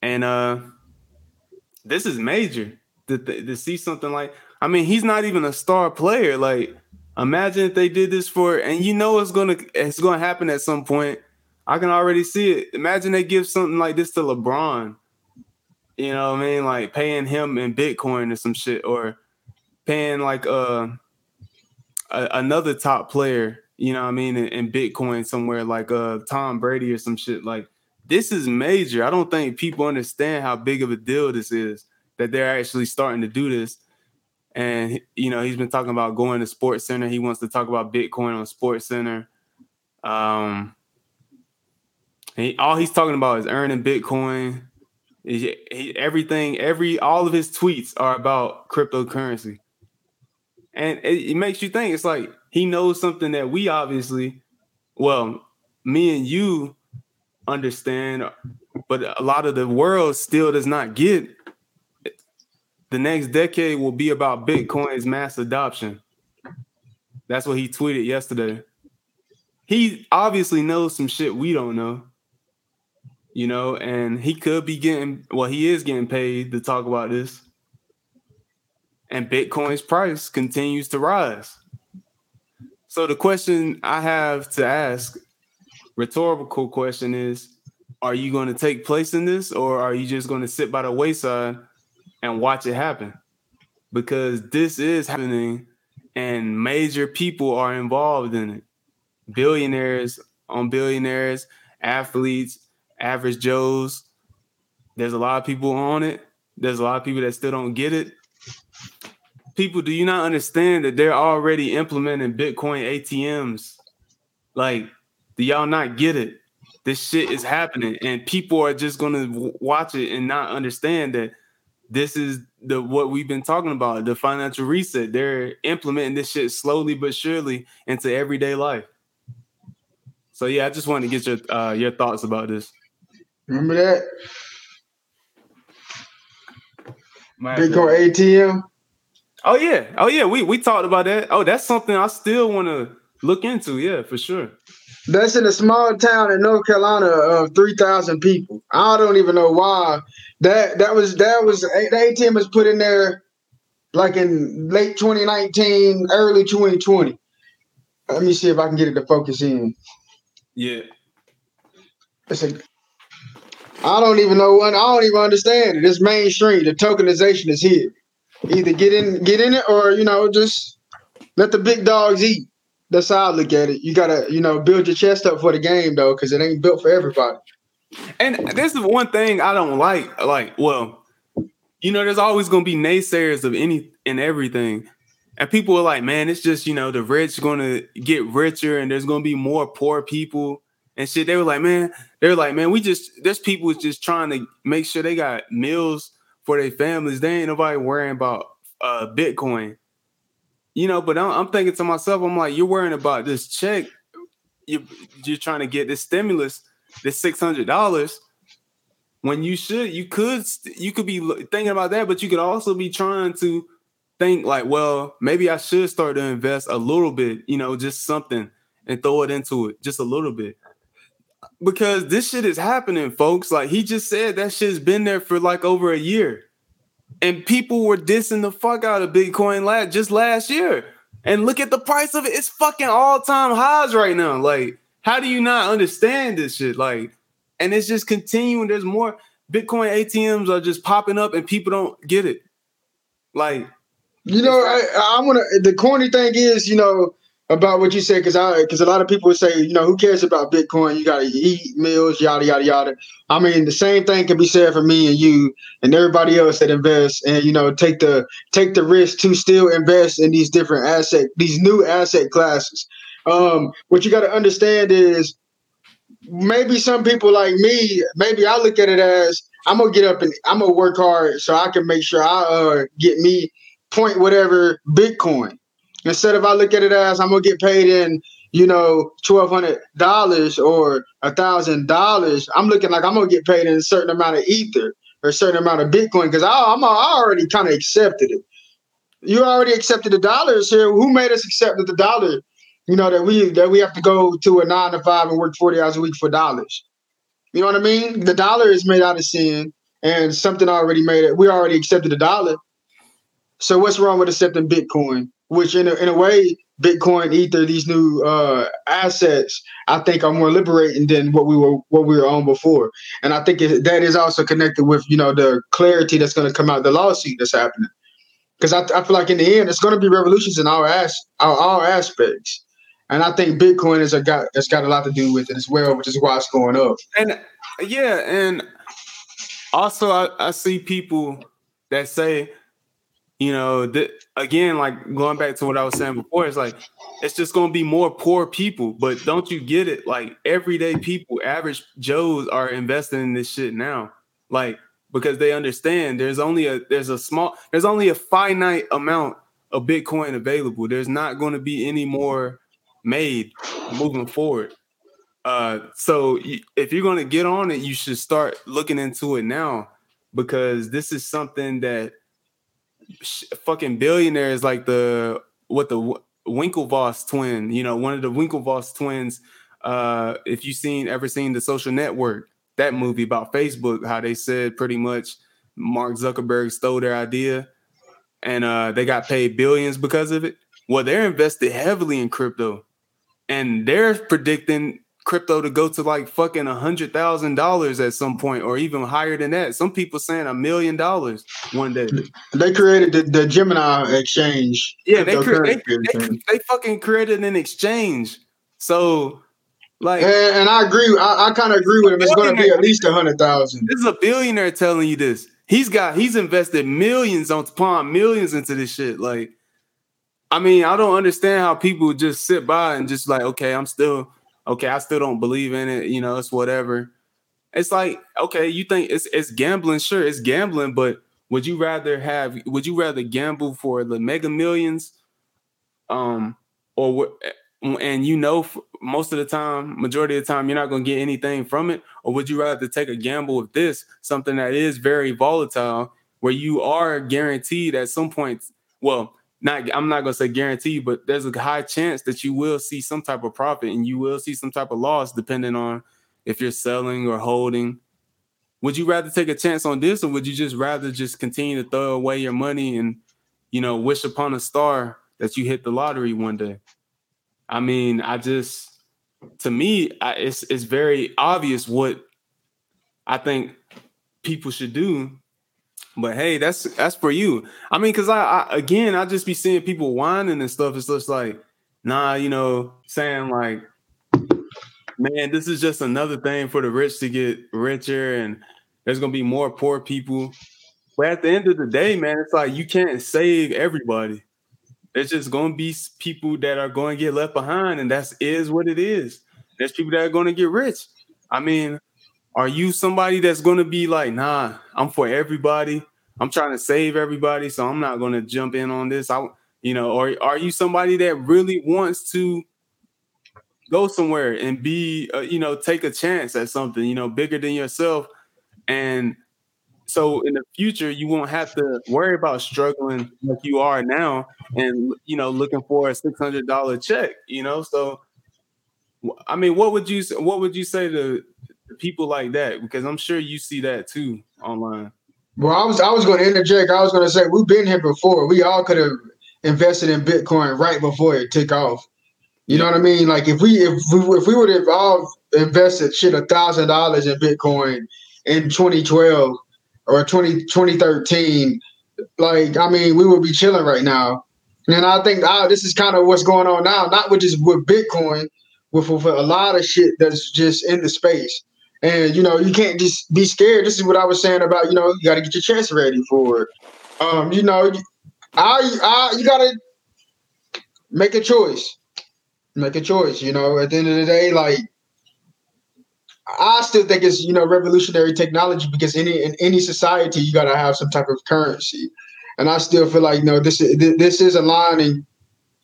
And uh this is major to, to see something like I mean, he's not even a star player. Like, imagine if they did this for, and you know it's gonna it's gonna happen at some point. I can already see it. Imagine they give something like this to LeBron. You know what I mean? Like paying him in Bitcoin or some shit, or paying like uh, a, another top player. You know what I mean? In, in Bitcoin somewhere like uh Tom Brady or some shit. Like this is major. I don't think people understand how big of a deal this is that they're actually starting to do this and you know he's been talking about going to Sports Center. He wants to talk about Bitcoin on Sports Center. Um, he, all he's talking about is earning Bitcoin. He, he, everything, every all of his tweets are about cryptocurrency, and it, it makes you think. It's like he knows something that we obviously, well, me and you understand, but a lot of the world still does not get the next decade will be about Bitcoin's mass adoption. That's what he tweeted yesterday. He obviously knows some shit we don't know. You know, and he could be getting well, he is getting paid to talk about this. And Bitcoin's price continues to rise. So the question I have to ask, rhetorical question is, are you going to take place in this or are you just going to sit by the wayside and watch it happen because this is happening and major people are involved in it. Billionaires on billionaires, athletes, average Joes. There's a lot of people on it. There's a lot of people that still don't get it. People, do you not understand that they're already implementing Bitcoin ATMs? Like, do y'all not get it? This shit is happening, and people are just gonna watch it and not understand that this is the what we've been talking about the financial reset. They're implementing this shit slowly but surely into everyday life. So yeah i just wanted to get your uh, your thoughts about this. Remember that? Bitcoin atm oh yeah oh yeah we we talked about that oh that's something i still want to look into yeah for sure that's in a small town in North Carolina of three thousand people. I don't even know why that that was that was the ATM was put in there like in late 2019, early 2020. Let me see if I can get it to focus in. Yeah. It's a I don't even know what I don't even understand it. It's mainstream. The tokenization is here. Either get in get in it or you know, just let the big dogs eat. That's how I look at it. You gotta, you know, build your chest up for the game though, because it ain't built for everybody. And this is one thing I don't like. Like, well, you know, there's always gonna be naysayers of any and everything. And people are like, man, it's just, you know, the rich gonna get richer and there's gonna be more poor people and shit. They were like, man, they were like, man, we just there's people is just trying to make sure they got meals for their families. They ain't nobody worrying about uh Bitcoin you know, but I'm, I'm, thinking to myself, I'm like, you're worrying about this check. You, you're trying to get this stimulus, this six hundred dollars. When you should, you could, you could be thinking about that, but you could also be trying to think like, well, maybe I should start to invest a little bit, you know, just something, and throw it into it, just a little bit, because this shit is happening, folks. Like he just said, that shit's been there for like over a year and people were dissing the fuck out of Bitcoin last just last year. And look at the price of it; it's fucking all time highs right now. Like, how do you not understand this shit? Like, and it's just continuing. There's more Bitcoin ATMs are just popping up, and people don't get it. Like, you know, I, I want to. The corny thing is, you know, about what you said because I because a lot of people would say you know who cares about Bitcoin? You got to eat meals, yada yada yada. I mean, the same thing can be said for me and you and everybody else that invests and you know take the take the risk to still invest in these different asset these new asset classes. Um, what you got to understand is maybe some people like me, maybe I look at it as I'm gonna get up and I'm gonna work hard so I can make sure I uh, get me point whatever Bitcoin. Instead of I look at it as I'm gonna get paid in, you know, twelve hundred dollars or a thousand dollars, I'm looking like I'm gonna get paid in a certain amount of ether or a certain amount of Bitcoin because I'm I already kind of accepted it. You already accepted the dollars here. Who made us accept that the dollar? You know that we that we have to go to a nine to five and work forty hours a week for dollars. You know what I mean? The dollar is made out of sin. and something already made it. We already accepted the dollar. So what's wrong with accepting Bitcoin? Which in a, in a way, Bitcoin, Ether, these new uh, assets, I think are more liberating than what we were what we were on before. And I think it, that is also connected with you know the clarity that's going to come out the lawsuit that's happening. Because I, I feel like in the end, it's going to be revolutions in all as all, all aspects. And I think Bitcoin has got it's got a lot to do with it as well, which is why it's going up. And yeah, and also I, I see people that say, you know, again, like going back to what I was saying before, it's like it's just gonna be more poor people. But don't you get it? Like everyday people, average Joes are investing in this shit now. Like because they understand there's only a there's a small there's only a finite amount of Bitcoin available. There's not going to be any more made moving forward. Uh, so if you're going to get on it, you should start looking into it now because this is something that sh- fucking billionaires like the what the Winklevoss twin, you know, one of the Winklevoss twins. Uh, if you seen ever seen the Social Network, that movie about Facebook, how they said pretty much Mark Zuckerberg stole their idea and uh, they got paid billions because of it. Well, they're invested heavily in crypto and they're predicting crypto to go to like fucking a hundred thousand dollars at some point or even higher than that. Some people saying a million dollars one day. They created the, the gemini exchange yeah they, cre- they, they, they, fucking created an exchange. So like and, and i agree i, I kind of agree with him. It's going to be at least a hundred thousand. This is a billionaire telling you this. He's got he's invested millions on upon millions into this shit like I mean, I don't understand how people just sit by and just like, okay, I'm still okay, I still don't believe in it, you know, it's whatever. It's like, okay, you think it's it's gambling, sure, it's gambling, but would you rather have would you rather gamble for the mega millions um or and you know most of the time majority of the time you're not going to get anything from it or would you rather take a gamble with this something that is very volatile where you are guaranteed at some point well not I'm not gonna say guarantee, but there's a high chance that you will see some type of profit and you will see some type of loss depending on if you're selling or holding. Would you rather take a chance on this, or would you just rather just continue to throw away your money and you know wish upon a star that you hit the lottery one day? I mean, I just to me, I, it's it's very obvious what I think people should do but hey, that's that's for you. I mean, because I, I, again, I just be seeing people whining and stuff. It's just like, nah, you know, saying like, man, this is just another thing for the rich to get richer, and there's gonna be more poor people. But at the end of the day, man, it's like you can't save everybody. There's just gonna be people that are going to get left behind, and that's is what it is. There's people that are going to get rich. I mean, are you somebody that's going to be like, nah, I'm for everybody. I'm trying to save everybody, so I'm not going to jump in on this. I, you know, or are you somebody that really wants to go somewhere and be, uh, you know, take a chance at something, you know, bigger than yourself, and so in the future you won't have to worry about struggling like you are now, and you know, looking for a six hundred dollar check, you know. So, I mean, what would you what would you say to people like that because I'm sure you see that too online. Well, I was I was going to interject. I was going to say we've been here before. We all could have invested in Bitcoin right before it took off. You know what I mean? Like if we if we if we would have all invested shit a thousand dollars in Bitcoin in 2012 or 20, 2013, like I mean, we would be chilling right now. And I think oh, this is kind of what's going on now, not with just with Bitcoin, with, with a lot of shit that's just in the space. And you know, you can't just be scared. This is what I was saying about you know, you got to get your chest ready for it. Um, you know, I, I, you got to make a choice. Make a choice. You know, at the end of the day, like I still think it's you know revolutionary technology because any in any society you got to have some type of currency, and I still feel like you know this is this is aligning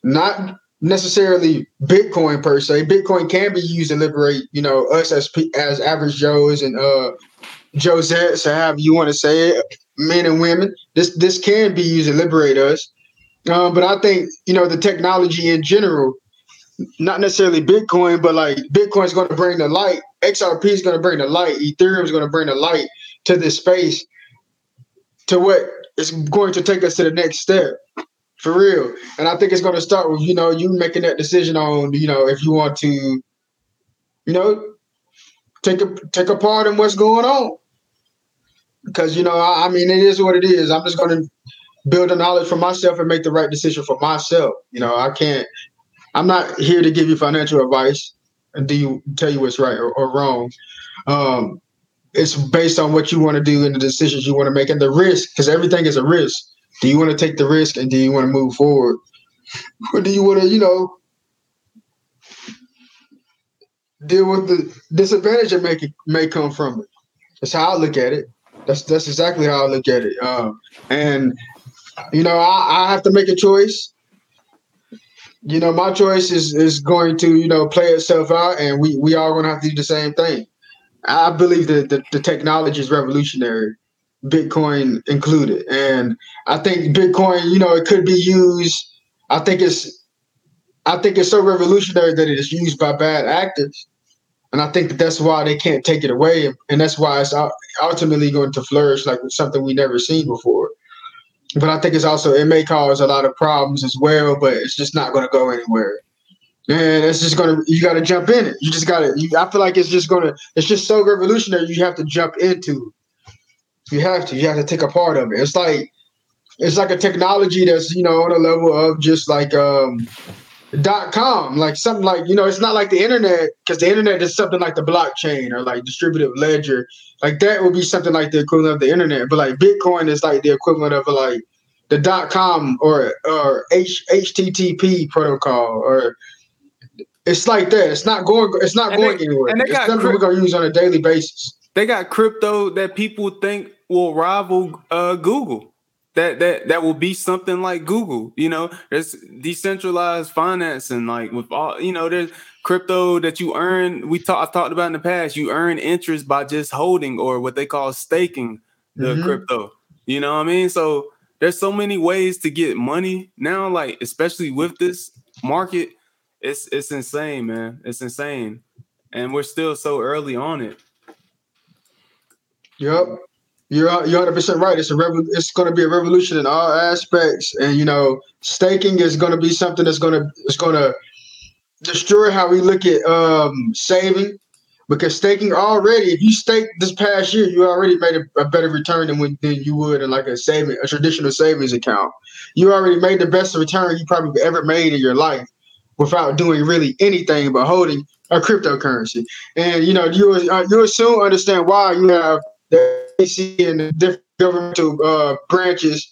not necessarily Bitcoin per se. Bitcoin can be used to liberate, you know, us as as average Joes and uh Josettes, or however you want to say it, men and women. This this can be used to liberate us. Um, but I think you know the technology in general, not necessarily Bitcoin, but like Bitcoin is going to bring the light XRP is going to bring the light. Ethereum is going to bring the light to this space to what is going to take us to the next step for real. And I think it's going to start with you know you making that decision on you know if you want to, you know, take a take a part in what's going on. Because you know, I, I mean, it is what it is. I'm just going to build the knowledge for myself and make the right decision for myself. You know, I can't. I'm not here to give you financial advice and do you tell you what's right or, or wrong. Um, it's based on what you want to do and the decisions you want to make and the risk, because everything is a risk. Do you want to take the risk and do you want to move forward? Or do you want to, you know, deal with the disadvantage that may, may come from it? That's how I look at it. That's that's exactly how I look at it. Um, and you know, I, I have to make a choice. You know, my choice is is going to, you know, play itself out and we we are gonna have to do the same thing. I believe that the, the technology is revolutionary, Bitcoin included. And I think Bitcoin, you know, it could be used. I think it's I think it's so revolutionary that it is used by bad actors. And I think that that's why they can't take it away. And that's why it's ultimately going to flourish like something we never seen before. But I think it's also, it may cause a lot of problems as well, but it's just not going to go anywhere and it's just gonna you gotta jump in it. You just gotta you, I feel like it's just gonna it's just so revolutionary you have to jump into. You have to. You have to take a part of it. It's like it's like a technology that's, you know, on a level of just like um dot com, like something like, you know, it's not like the internet, because the internet is something like the blockchain or like distributed ledger. Like that would be something like the equivalent of the internet. But like Bitcoin is like the equivalent of like the dot com or or H, HTTP protocol or it's like that. It's not going. It's not and going they, anywhere. And they it's got something crypt- we're gonna use on a daily basis. They got crypto that people think will rival uh, Google. That that that will be something like Google. You know, there's decentralized financing, like with all. You know, there's crypto that you earn. We talked. I talked about in the past. You earn interest by just holding or what they call staking the mm-hmm. crypto. You know what I mean? So there's so many ways to get money now. Like especially with this market it's it's insane, man. It's insane, and we're still so early on it. Yep, you're you're 100 percent right. It's a revo- it's going to be a revolution in all aspects, and you know, staking is going to be something that's going to it's going to destroy how we look at um, saving. Because staking already, if you stake this past year, you already made a, a better return than when than you would in like a saving a traditional savings account. You already made the best return you probably ever made in your life without doing really anything but holding a cryptocurrency. And you know, you uh, you soon understand why you have the AC and the different governmental uh, branches,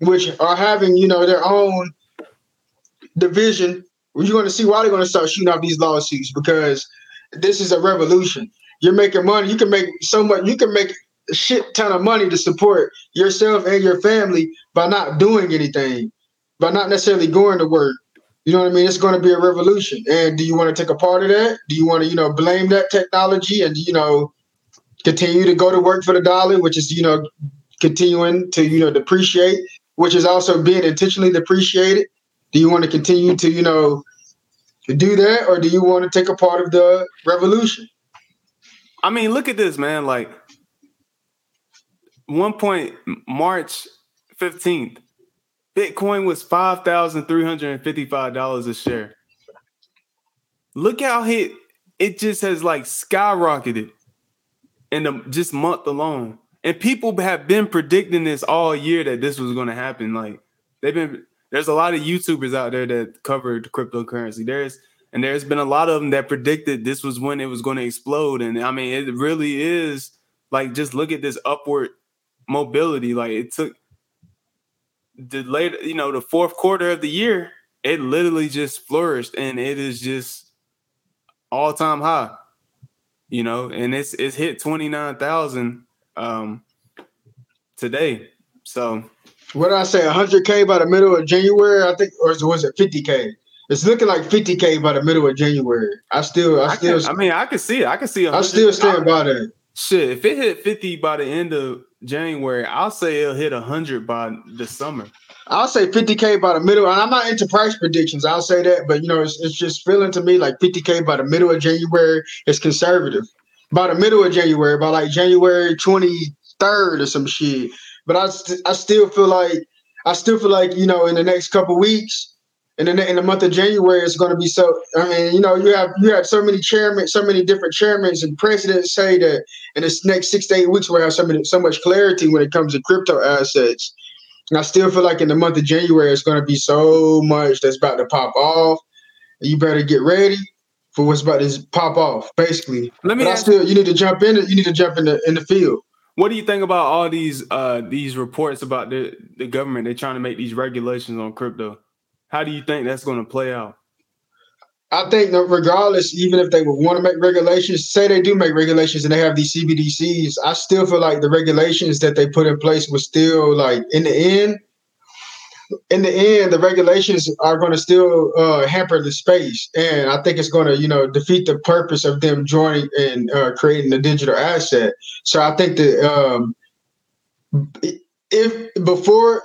which are having you know their own division. You're going to see why they're going to start shooting off these lawsuits because this is a revolution. You're making money. You can make so much. You can make a shit ton of money to support yourself and your family by not doing anything, by not necessarily going to work, you know what I mean? It's going to be a revolution. And do you want to take a part of that? Do you want to, you know, blame that technology and, you know, continue to go to work for the dollar, which is, you know, continuing to, you know, depreciate, which is also being intentionally depreciated? Do you want to continue to, you know, do that or do you want to take a part of the revolution? I mean, look at this, man. Like, one point, March 15th, Bitcoin was five thousand three hundred and fifty-five dollars a share. Look how hit it just has like skyrocketed in the just month alone. And people have been predicting this all year that this was going to happen. Like they've been there's a lot of YouTubers out there that covered cryptocurrency. There's and there's been a lot of them that predicted this was when it was going to explode. And I mean, it really is like just look at this upward mobility. Like it took the late, you know, the fourth quarter of the year, it literally just flourished and it is just all time high. You know, and it's it's hit twenty nine thousand um today. So what did I say? hundred K by the middle of January, I think, or was it fifty K? It's looking like 50k by the middle of January. I still, I, I still, can, I mean, I can see it. I can see. I still stand by that. Shit, if it hit 50 by the end of January, I'll say it'll hit 100 by the summer. I'll say 50K by the middle. And I'm not into price predictions. I'll say that. But, you know, it's, it's just feeling to me like 50K by the middle of January is conservative. by the middle of January, by like January 23rd or some shit. But I, st- I still feel like I still feel like you know in the next couple weeks, in the in the month of January, it's going to be so. I mean, you know, you have you have so many chairmen, so many different chairmen and presidents say that in this next six to eight weeks we'll have so many so much clarity when it comes to crypto assets. And I still feel like in the month of January, it's going to be so much that's about to pop off. You better get ready for what's about to pop off. Basically, let me. But I still, you need to jump in. You need to jump in the in the field. What do you think about all these uh these reports about the the government? They're trying to make these regulations on crypto. How do you think that's going to play out? I think that regardless, even if they would want to make regulations, say they do make regulations and they have these CBDCs, I still feel like the regulations that they put in place was still like in the end, in the end, the regulations are going to still uh, hamper the space, and I think it's going to, you know, defeat the purpose of them joining and uh, creating a digital asset. So I think that um, if before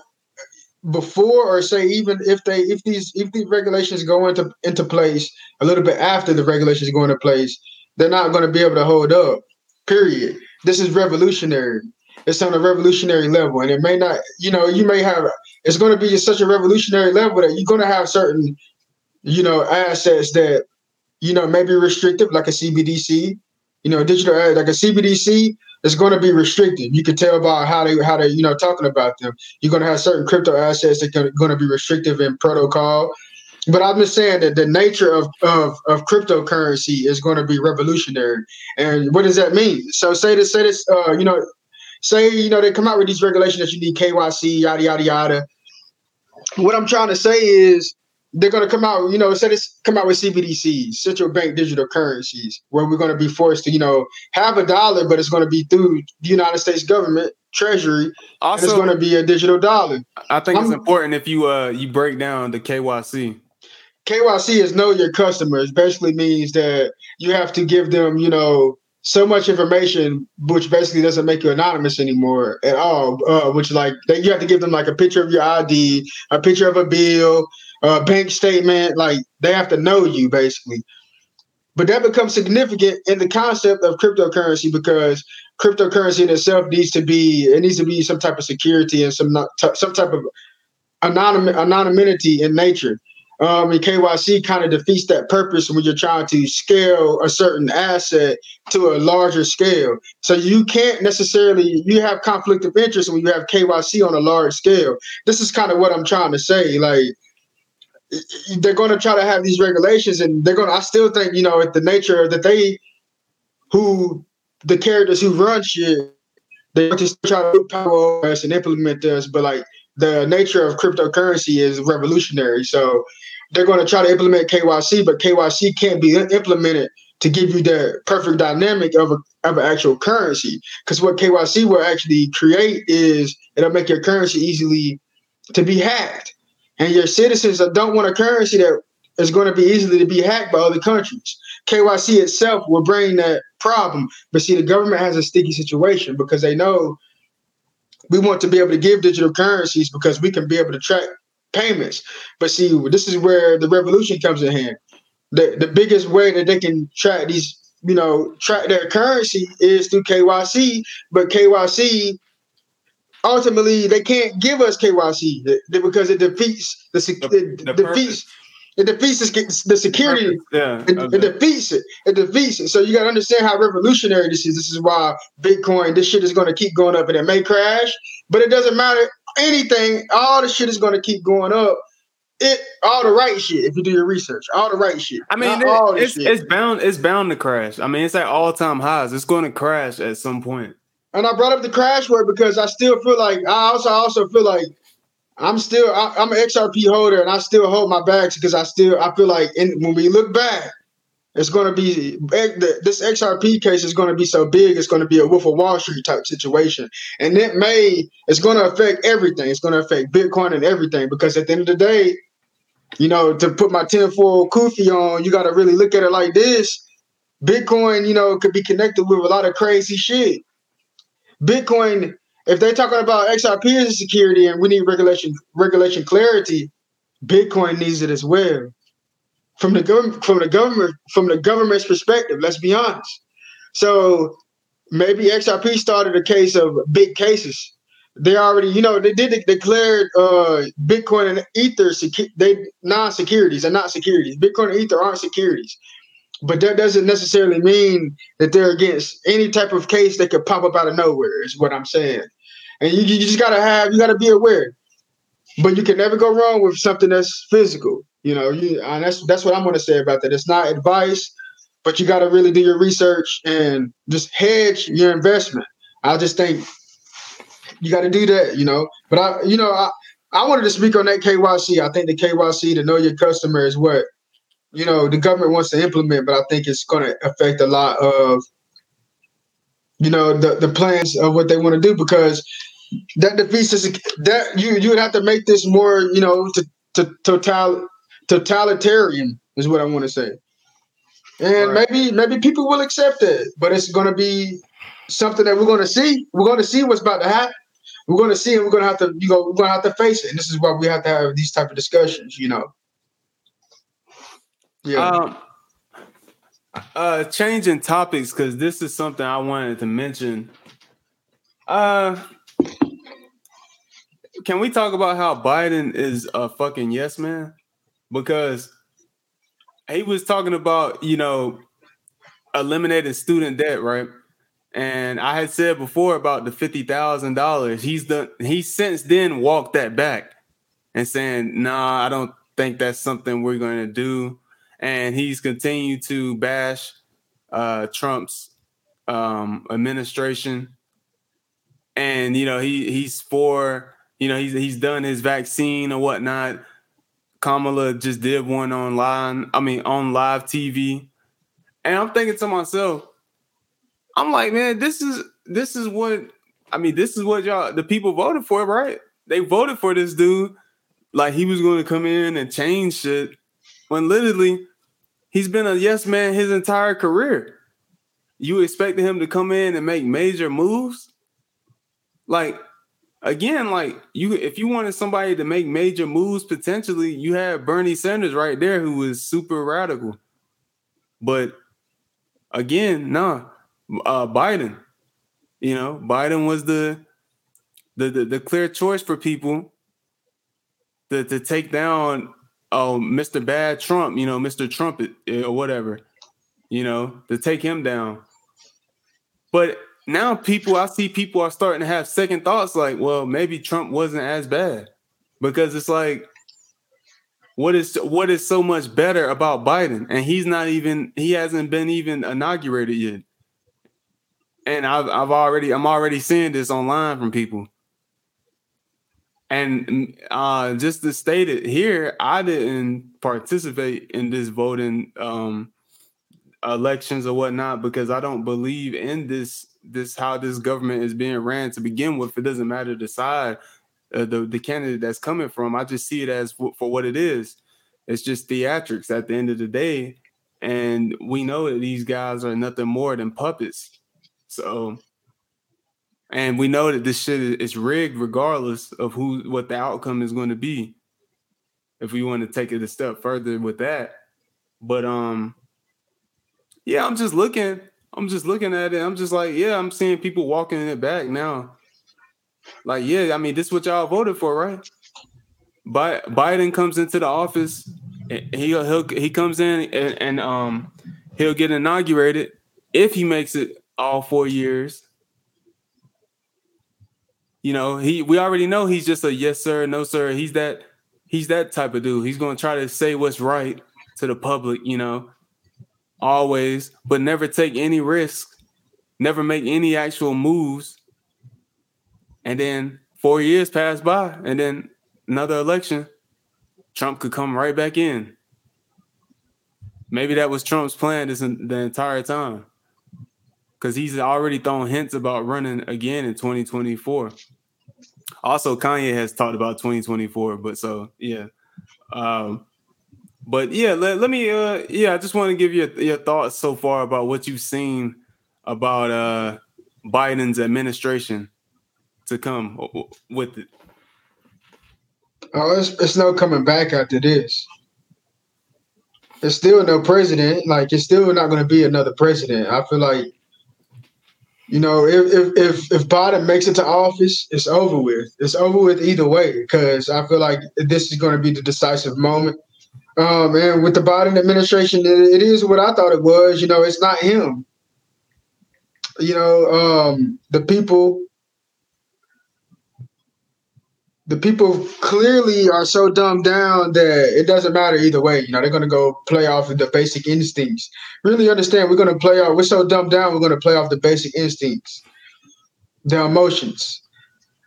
before or say even if they if these if these regulations go into into place a little bit after the regulations go into place, they're not going to be able to hold up. Period. This is revolutionary. It's on a revolutionary level, and it may not. You know, you may have. It's going to be such a revolutionary level that you're going to have certain, you know, assets that, you know, maybe restrictive, like a CBDC. You know, digital uh, like a CBDC it's going to be restricted. You can tell by how they how they you know talking about them. You're going to have certain crypto assets that are going to be restrictive in protocol. But I'm just saying that the nature of, of, of cryptocurrency is going to be revolutionary. And what does that mean? So say this, say this, uh, you know, say, you know, they come out with these regulations that you need KYC, yada, yada, yada. What I'm trying to say is they're going to come out, you know, instead of come out with CBDCs, central bank digital currencies, where we're going to be forced to, you know, have a dollar, but it's going to be through the United States government treasury. Also, it's going to be a digital dollar. I think I'm, it's important if you uh you break down the KYC. KYC is know your customers. Basically means that you have to give them, you know, so much information, which basically doesn't make you anonymous anymore at all. Uh, which like that you have to give them like a picture of your ID, a picture of a bill, uh, bank statement. Like they have to know you basically. But that becomes significant in the concept of cryptocurrency because cryptocurrency in itself needs to be it needs to be some type of security and some not, some type of anonym, anonymity in nature. Um, and KYC kind of defeats that purpose when you're trying to scale a certain asset to a larger scale. So you can't necessarily you have conflict of interest when you have KYC on a large scale. This is kind of what I'm trying to say. Like they're going to try to have these regulations, and they're going. to I still think you know, at the nature that they, who the characters who run shit, they just try to power over us and implement this. But like the nature of cryptocurrency is revolutionary, so they're going to try to implement KYC, but KYC can't be implemented to give you the perfect dynamic of a of an actual currency. Because what KYC will actually create is it'll make your currency easily to be hacked and your citizens don't want a currency that is going to be easily to be hacked by other countries. KYC itself will bring that problem. But see, the government has a sticky situation because they know we want to be able to give digital currencies because we can be able to track payments. But see, this is where the revolution comes in hand. The the biggest way that they can track these, you know, track their currency is through KYC. But KYC ultimately they can't give us KYC because it defeats the, the, the defeats it defeats the, security. Yeah, it, okay. it, defeats it. It defeats it. So you got to understand how revolutionary this is. This is why Bitcoin, this shit is going to keep going up, and it may crash, but it doesn't matter anything. All the shit is going to keep going up. It all the right shit. If you do your research, all the right shit. I mean, it, it's it's bound it's bound to crash. I mean, it's at all time highs. It's going to crash at some point. And I brought up the crash word because I still feel like I also I also feel like I'm still I, am an XRP holder and I still hold my bags because I still I feel like in, when we look back, it's going to be eh, this XRP case is going to be so big. It's going to be a Wolf of Wall Street type situation, and it may it's going to affect everything. It's going to affect Bitcoin and everything because at the end of the day, you know, to put my tinfoil kufi on, you got to really look at it like this. Bitcoin, you know, could be connected with a lot of crazy shit. Bitcoin, if they're talking about XRP as a security and we need regulation regulation clarity, Bitcoin needs it as well. From the government, from the government, from the government's perspective, let's be honest. So maybe XRP started a case of big cases. They already, you know, they did declare uh, Bitcoin and Ether secu- they non-securities. They're not securities. Bitcoin and Ether aren't securities. But that doesn't necessarily mean that they're against any type of case that could pop up out of nowhere. Is what I'm saying. And you, you just gotta have, you gotta be aware. But you can never go wrong with something that's physical. You know, you, uh, and that's that's what I'm gonna say about that. It's not advice but you got to really do your research and just hedge your investment. I just think you got to do that, you know. But I, you know, I, I wanted to speak on that KYC. I think the KYC to know your customer is what you know the government wants to implement, but I think it's going to affect a lot of you know the the plans of what they want to do because that defeats this, that you you would have to make this more you know to, to total totalitarian is what I want to say and right. maybe maybe people will accept it, but it's going to be something that we're going to see. We're going to see what's about to happen. We're going to see, and we're going to have to you know we're going to have to face it. And this is why we have to have these type of discussions. You know. Yeah. Um, uh, changing topics because this is something I wanted to mention. Uh, can we talk about how Biden is a fucking yes man? Because he was talking about you know eliminating student debt, right? And I had said before about the fifty thousand dollars. He's done. He since then walked that back and saying, "Nah, I don't think that's something we're going to do." And he's continued to bash uh, Trump's um, administration, and you know he he's for you know he's he's done his vaccine or whatnot. Kamala just did one online, I mean, on live TV. And I'm thinking to myself, I'm like, man, this is this is what I mean, this is what y'all the people voted for, right? They voted for this dude like he was going to come in and change shit when literally he's been a yes man his entire career. You expected him to come in and make major moves? Like again, like you, if you wanted somebody to make major moves, potentially, you had Bernie Sanders right there, who was super radical. But again, nah, uh, Biden. You know, Biden was the, the the the, clear choice for people to to take down oh Mr. Bad Trump, you know, Mr. Trump eh, or whatever, you know, to take him down. But now people, I see people are starting to have second thoughts like, well, maybe Trump wasn't as bad because it's like, what is what is so much better about Biden? And he's not even he hasn't been even inaugurated yet. And I've I've already I'm already seeing this online from people. And uh, just to state it here, I didn't participate in this voting um, elections or whatnot because I don't believe in this this how this government is being ran to begin with. It doesn't matter the side, uh, the the candidate that's coming from. I just see it as for, for what it is. It's just theatrics at the end of the day, and we know that these guys are nothing more than puppets. So, and we know that this shit is rigged, regardless of who what the outcome is going to be. If we want to take it a step further with that, but um, yeah, I'm just looking I'm just looking at it. I'm just like, yeah, I'm seeing people walking it back now. Like, yeah, I mean, this is what y'all voted for, right? Bi- Biden comes into the office. He he'll, he comes in and, and um he'll get inaugurated if he makes it all four years. You know, he we already know he's just a yes sir, no sir. He's that he's that type of dude. He's gonna try to say what's right to the public, you know always, but never take any risk, never make any actual moves. And then four years pass by, and then another election, Trump could come right back in. Maybe that was Trump's plan this the entire time. Because he's already thrown hints about running again in 2024. Also, Kanye has talked about 2024, but so yeah. Um, but yeah, let, let me uh yeah, I just want to give you your, thoughts so far about what you've seen about uh Biden's administration to come with it. Oh, it's, it's no coming back after this. It's still no president. Like it's still not going to be another president. I feel like You know, if if if, if Biden makes it to office, it's over with. It's over with either way because I feel like this is going to be the decisive moment. Um, and with the Biden administration, it, it is what I thought it was. You know, it's not him. You know, um, the people the people clearly are so dumbed down that it doesn't matter either way. You know, they're to go play off of the basic instincts. Really understand we're to play off, we're so dumbed down, we're to play off the basic instincts, the emotions,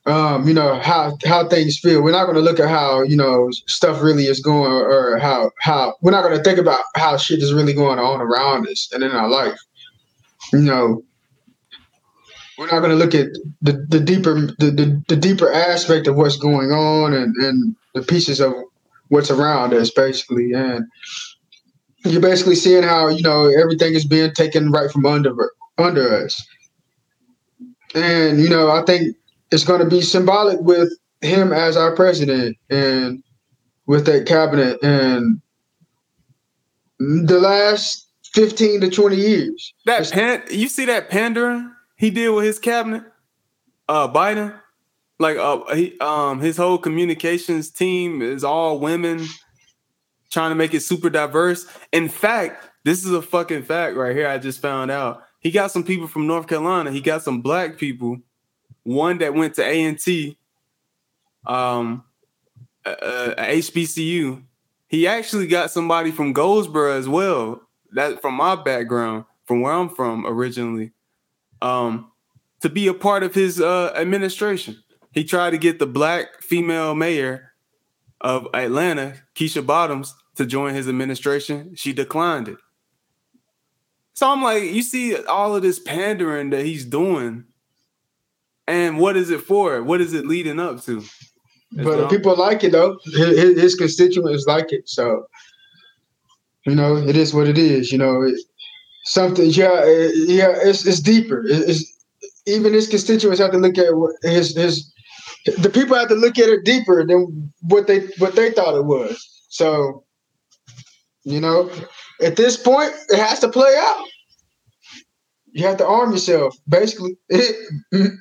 um, you know, how, how things feel. We're not to look at how, you know, stuff really is going or how, how, we're not to think about how shit is really going on around us and in our life. You know, we're not going to look at the, the deeper the, the, the, deeper aspect of what's going on and, and the pieces of what's around us basically. And you're basically seeing how you know everything is being taken right from under under us. And you know i think it's going to be symbolic with him as our president and with that cabinet and the last 15 to 20 years. That pan- you see that pandering he did with his cabinet, uh, Biden, like uh, he, um, his whole communications team is all women, trying to make it super diverse. In fact, this is a fucking fact right here. I just found out. He got some people from North Carolina. He got some black people. One that went to A and T, um, uh, HBCU. He actually got somebody from Goldsboro as well. That from my background, from where I'm from originally um, to be a part of his uh, administration. He tried to get the black female mayor of Atlanta, Keisha Bottoms, to join his administration. She declined it. So I'm like, you see all of this pandering that he's doing, and what is it for? What is it leading up to? But people like it though. His, his, constituents like it, so you know it is what it is. You know, it, something. Yeah, uh, yeah. It's it's deeper. It's even his constituents have to look at his his. The people have to look at it deeper than what they what they thought it was. So, you know, at this point, it has to play out. You have to arm yourself. Basically, it,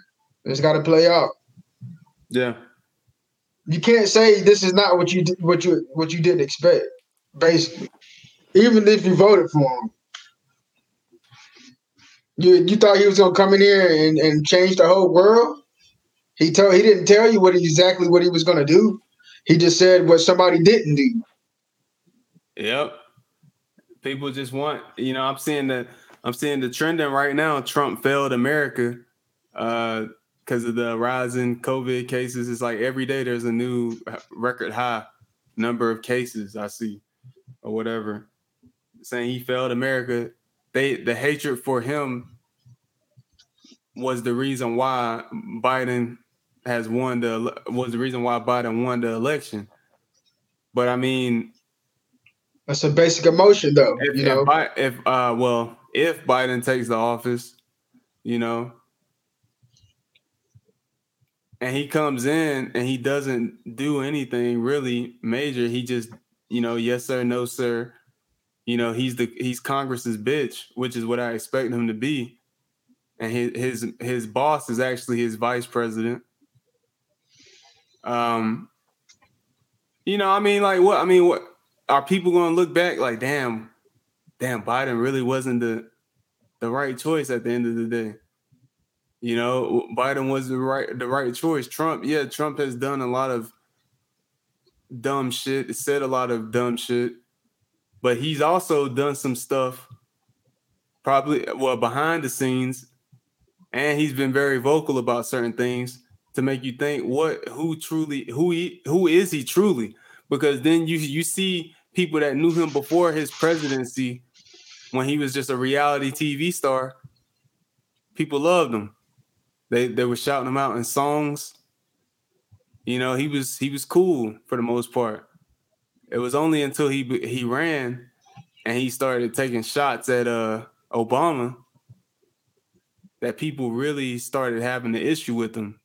it's got to play out. Yeah. You can't say this is not what you what you what you didn't expect. Basically, even if you voted for him, you you thought he was gonna come in here and, and change the whole world? He told he didn't tell you what exactly what he was gonna do. He just said what somebody didn't do. Yep. People just want, you know, I'm seeing that I'm seeing the trending right now. Trump failed America uh because of the rising COVID cases. It's like every day there's a new record high number of cases I see or whatever. Saying he failed America they the hatred for him was the reason why Biden has won the was the reason why Biden won the election. But I mean, that's a basic emotion, though. If, you know, if, if uh, well, if Biden takes the office, you know, and he comes in and he doesn't do anything really major, he just, you know, yes sir, no sir, you know, he's the he's Congress's bitch, which is what I expect him to be. And his his his boss is actually his vice president. Um, you know, I mean, like what I mean, what are people going to look back like? Damn, damn, Biden really wasn't the the right choice at the end of the day. You know, Biden was the right the right choice. Trump, yeah, Trump has done a lot of dumb shit, said a lot of dumb shit but he's also done some stuff probably well behind the scenes and he's been very vocal about certain things to make you think what who truly who he who is he truly? Because then you you see people that knew him before his presidency when he was just a reality TV star people loved him. They they were shouting him out in songs. You know he was he was cool for the most part it was only until he he ran and he started taking shots at uh Obama that people really started having the issue with him.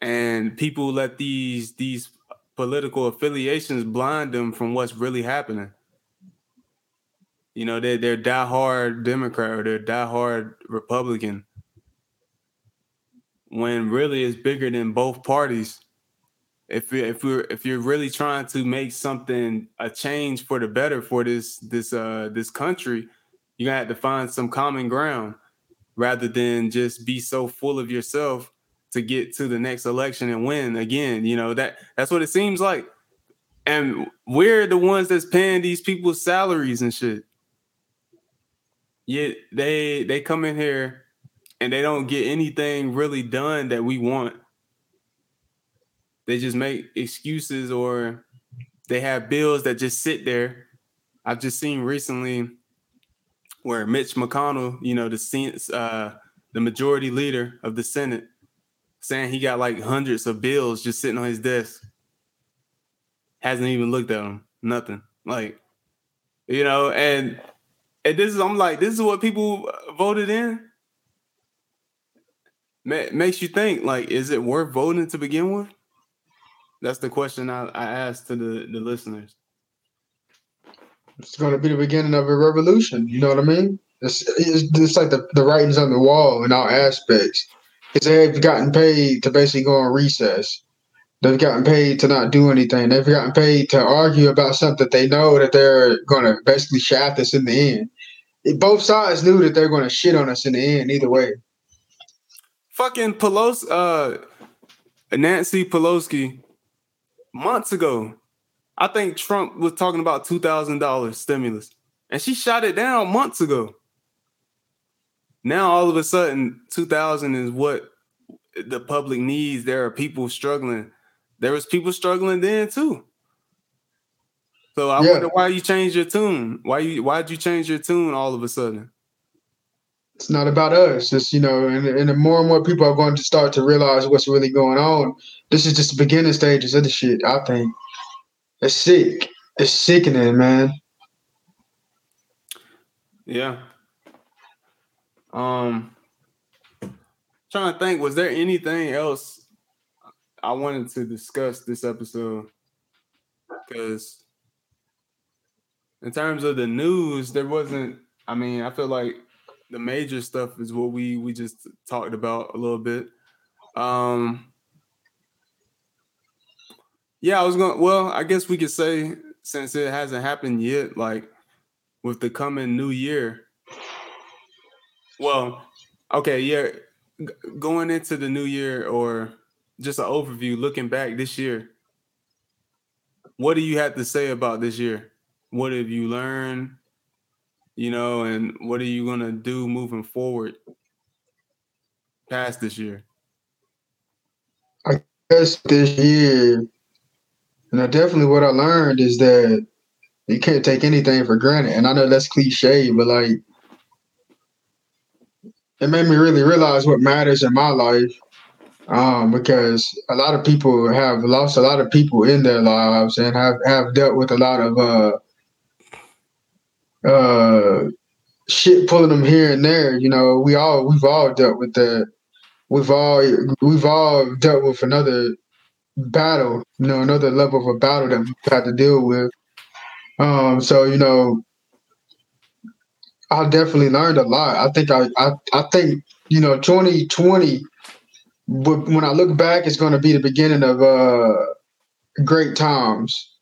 And people let these these political affiliations blind them from what's really happening. You know, they're they're diehard Democrat or they're diehard Republican. When really it's bigger than both parties. If we if we're if you're really trying to make something a change for the better for this this uh this country, you're gonna have to find some common ground rather than just be so full of yourself to get to the next election and win again. You know, that that's what it seems like. And we're the ones that's paying these people's salaries and shit. Yet they they come in here and they don't get anything really done that we want. They just make excuses or they have bills that just sit there. I've just seen recently where Mitch McConnell, you know, the uh, the majority leader of the Senate, saying he got like hundreds of bills just sitting on his desk. Hasn't even looked at them. Nothing. Like, you know, and and this is I'm like, this is what people voted in. makes you think, like, is it worth voting to begin with? That's the question I, I asked to the, the listeners. It's going to be the beginning of a revolution. You know what I mean? It's, it's, it's like the, the writings on the wall in all aspects. Because they've gotten paid to basically go on recess. They've gotten paid to not do anything. They've gotten paid to argue about something that they know that they're going to basically shaft us in the end both sides knew that they're going to shit on us in the end either way. Fucking Pelosi, uh, Nancy Pelosi, months ago, I think Trump was talking about two thousand dollars stimulus, and she shot it down months ago. Now all of a sudden, two thousand is what the public needs. There are people struggling. There was people struggling then too. So I yeah. wonder why you changed your tune. Why you why'd you change your tune all of a sudden? It's not about us. It's you know, and, and the more and more people are going to start to realize what's really going on. This is just the beginning stages of the shit. I think it's sick. It's sickening, man. Yeah. Um, trying to think, was there anything else I wanted to discuss this episode? Because in terms of the news, there wasn't. I mean, I feel like the major stuff is what we we just talked about a little bit. Um, yeah, I was going. Well, I guess we could say since it hasn't happened yet, like with the coming new year. Well, okay, yeah, G- going into the new year or just an overview, looking back this year. What do you have to say about this year? what have you learned you know and what are you going to do moving forward past this year i guess this year you know definitely what i learned is that you can't take anything for granted and i know that's cliche but like it made me really realize what matters in my life um, because a lot of people have lost a lot of people in their lives and have, have dealt with a lot of uh, uh, shit pulling them here and there. You know, we all we've all dealt with that. We've all we've all dealt with another battle. You know, another level of a battle that we've had to deal with. Um, so you know, I definitely learned a lot. I think I I, I think you know, 2020. When I look back, it's going to be the beginning of uh, great times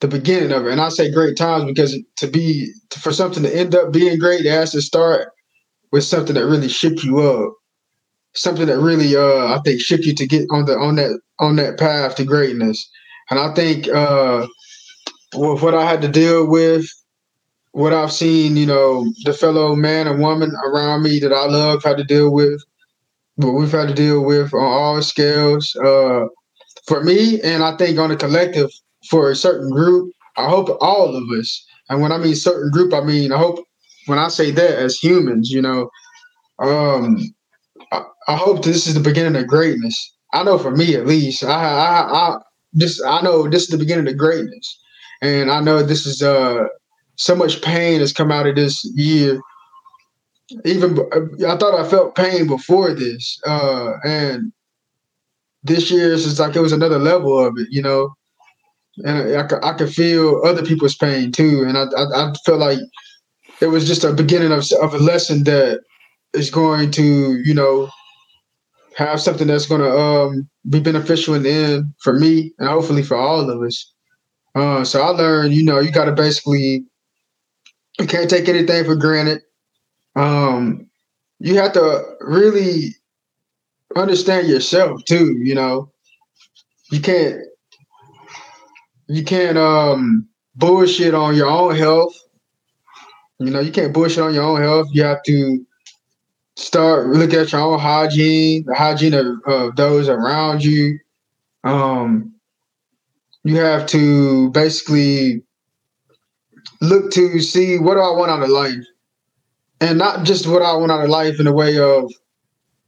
the beginning of it. And I say great times because to be for something to end up being great, it has to start with something that really shook you up. Something that really uh I think shook you to get on the on that on that path to greatness. And I think uh with what I had to deal with, what I've seen, you know, the fellow man and woman around me that I love had to deal with, what we've had to deal with on all scales. Uh for me, and I think on a collective, for a certain group. I hope all of us, and when I mean certain group, I mean I hope when I say that as humans, you know, um, I, I hope this is the beginning of greatness. I know for me at least, I, I, I this I know this is the beginning of greatness, and I know this is uh so much pain has come out of this year. Even I thought I felt pain before this, uh, and this year is like it was another level of it, you know and I, I, could feel other people's pain too. And I, I, I feel like it was just a beginning of, of a lesson that is going to, you know, have something that's going to um, be beneficial in the end for me and hopefully for all of us. Uh, so I learned, you know, you got to basically, you can't take anything for granted. Um, you have to really understand yourself too. You know, you can't, you can't um, bullshit on your own health. You know, you can't bullshit on your own health. You have to start look at your own hygiene, the hygiene of, of those around you. Um, you have to basically look to see what do I want out of life, and not just what I want out of life in the way of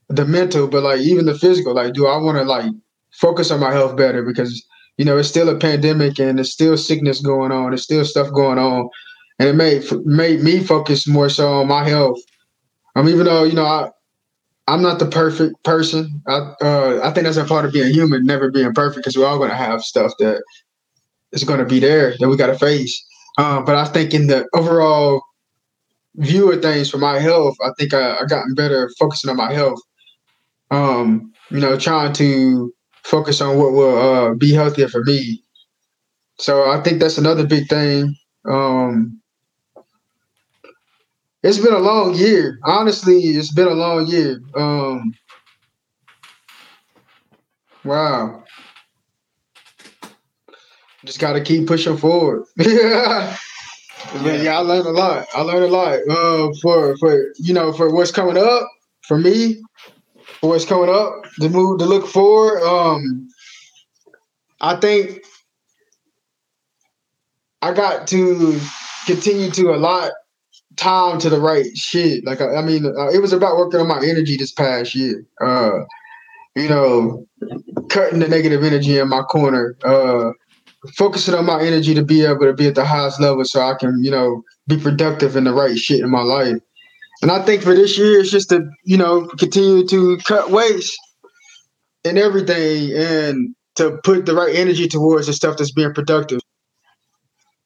the mental, but like even the physical. Like, do I want to like focus on my health better because you know it's still a pandemic and there's still sickness going on, there's still stuff going on, and it made made me focus more so on my health um, even though you know I, I'm not the perfect person. I uh, I think that's a part of being human, never being perfect, because we're all going to have stuff that is going to be there that we got to face. Um, but I think in the overall view of things for my health, I think I, I gotten better focusing on my health. Um, you know, trying to focus on what will uh, be healthier for me. So I think that's another big thing. Um, it's been a long year. Honestly, it's been a long year. Um, wow. Just got to keep pushing forward. yeah. yeah, I learned a lot. I learned a lot. Uh, for for you know for what's coming up for me, for what's coming up, the move to look forward. Um, I think I got to continue to a lot time to the right shit. Like I, I mean, uh, it was about working on my energy this past year. Uh, you know, cutting the negative energy in my corner. Uh, focusing on my energy to be able to be at the highest level, so I can, you know, be productive in the right shit in my life. And I think for this year, it's just to, you know, continue to cut waste and everything, and to put the right energy towards the stuff that's being productive.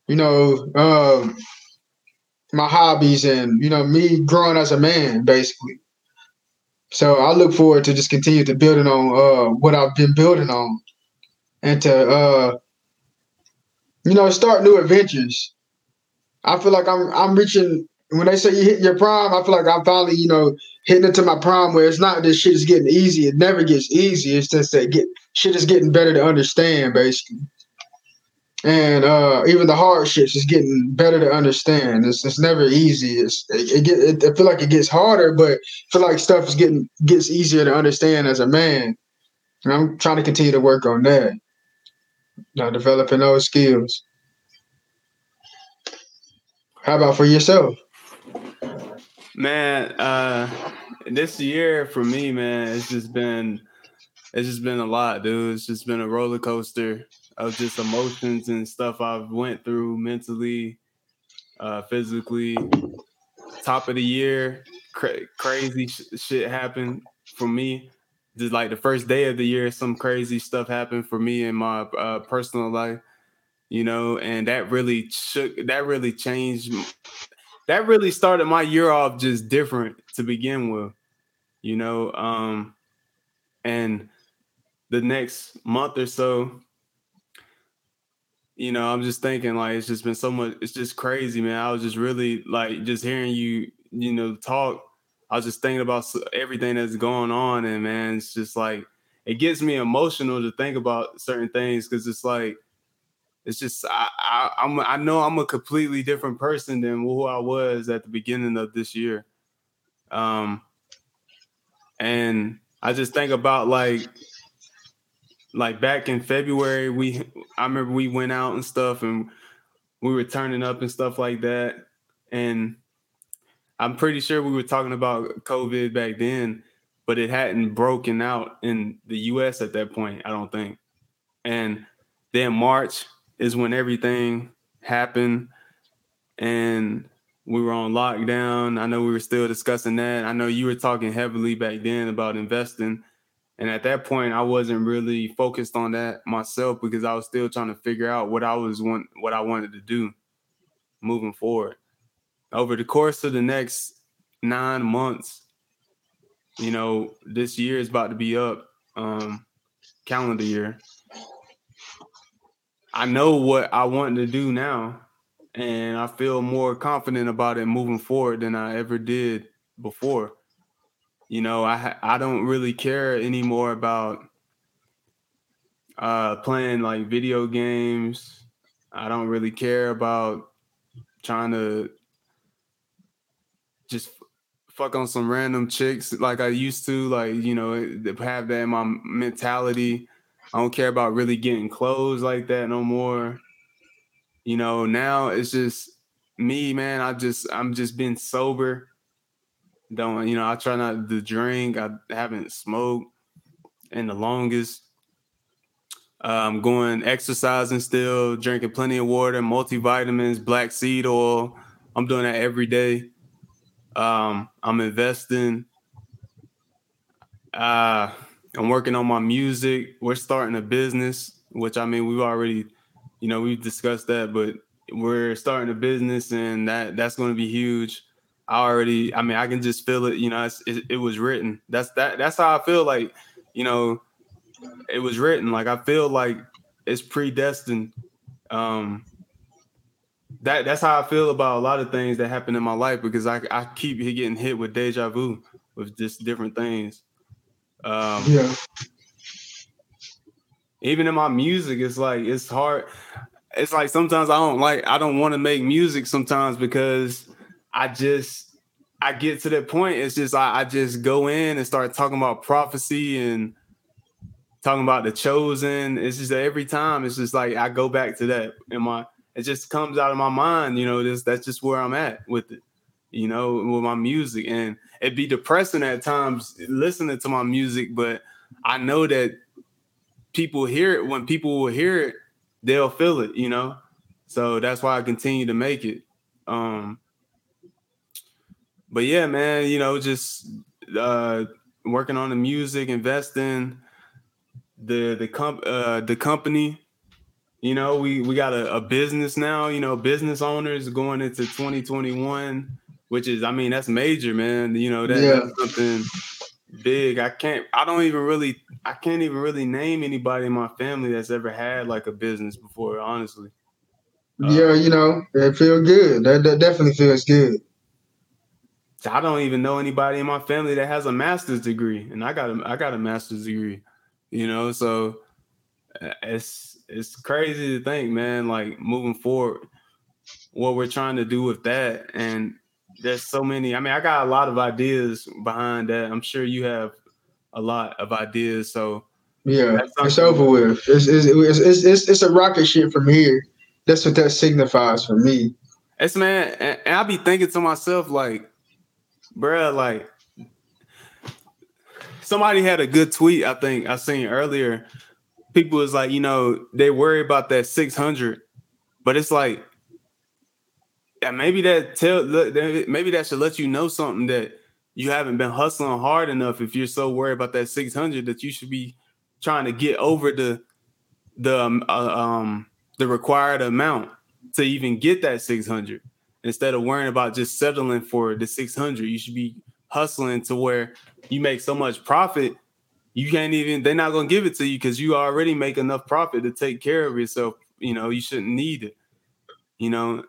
You know, um, my hobbies and you know me growing as a man basically. So i look forward to just continue to building on uh, what i've been building on and to uh, you know start new adventures. I feel like i'm i'm reaching when they say you hit your prime i feel like i'm finally you know hitting into my prime where it's not this shit is getting easy. It never gets easy. It's just that get shit is getting better to understand basically and uh, even the hardships is getting better to understand. It's, it's never easy. It's, it, it, it, I feel like it gets harder, but I feel like stuff is getting gets easier to understand as a man. And I'm trying to continue to work on that. Now developing those skills. How about for yourself? Man, uh, this year for me, man, it's just been it's just been a lot, dude. It's just been a roller coaster of just emotions and stuff I've went through mentally, uh, physically. Top of the year, cra- crazy sh- shit happened for me. Just like the first day of the year, some crazy stuff happened for me in my uh, personal life, you know, and that really shook. That really changed. That really started my year off just different to begin with, you know. Um, and the next month or so, you know, I'm just thinking like it's just been so much. It's just crazy, man. I was just really like just hearing you, you know, talk. I was just thinking about everything that's going on, and man, it's just like it gets me emotional to think about certain things because it's like it's just I, I I'm I know I'm a completely different person than who I was at the beginning of this year. Um, and I just think about like like back in February, we I remember we went out and stuff and we were turning up and stuff like that. And I'm pretty sure we were talking about COVID back then, but it hadn't broken out in the US at that point, I don't think. And then March is when everything happened and we were on lockdown. I know we were still discussing that. I know you were talking heavily back then about investing and at that point, I wasn't really focused on that myself because I was still trying to figure out what I was want what I wanted to do moving forward. over the course of the next nine months, you know, this year is about to be up, um, calendar year. I know what I want to do now, and I feel more confident about it moving forward than I ever did before. You know, I I don't really care anymore about uh playing like video games. I don't really care about trying to just fuck on some random chicks like I used to, like, you know, have that in my mentality. I don't care about really getting clothes like that no more. You know, now it's just me, man. I just I'm just been sober. Don't you know? I try not to drink. I haven't smoked in the longest. I'm going exercising still, drinking plenty of water, multivitamins, black seed oil. I'm doing that every day. Um, I'm investing. Uh, I'm working on my music. We're starting a business, which I mean, we've already, you know, we've discussed that, but we're starting a business and that that's going to be huge. I already, I mean, I can just feel it. You know, it, it was written. That's that. That's how I feel. Like, you know, it was written. Like I feel like it's predestined. Um, that that's how I feel about a lot of things that happen in my life because I I keep getting hit with deja vu with just different things. Um, yeah. Even in my music, it's like it's hard. It's like sometimes I don't like I don't want to make music sometimes because I just I get to that point. It's just I, I just go in and start talking about prophecy and talking about the chosen. It's just every time it's just like I go back to that in my it just comes out of my mind, you know, this that's just where I'm at with it, you know, with my music. And it'd be depressing at times listening to my music, but I know that people hear it when people will hear it, they'll feel it, you know. So that's why I continue to make it. Um but yeah, man, you know, just uh working on the music, investing, the the comp uh the company. You know we we got a, a, business now you know business owners going into 2021 which is i mean that's major man you know that, yeah. that's something big. I can't i don't even really i can't even really name anybody in my family that's ever had like a business before honestly. Yeah uh, you know it feels good. That, that definitely feels good i don't even know anybody in my family that has a master's degree and i got a i got a master's degree you know? So uh, it's it's crazy to think man like moving forward what we're trying to do with that. And there's so many i mean i got a lot of ideas behind that. I'm sure you have a lot of ideas. So yeah it's over with. It's it's, it's, it's, it's a rocket ship from here. That's what that signifies for me. It's man and, and i be thinking to myself like bruh like somebody had a good tweet i think i seen earlier people is like, you know, they worry about that 600, but it's like, yeah, maybe that tell maybe that should let you know something that you haven't been hustling hard enough. If you're so worried about that 600, that you should be trying to get over the the um, uh, um the required amount to even get that 600 instead of worrying about just settling for the 600 you should be hustling to where you make so much profit you can't even they're not going to give it to you because you already make enough profit to take care of yourself you know you shouldn't need it you know?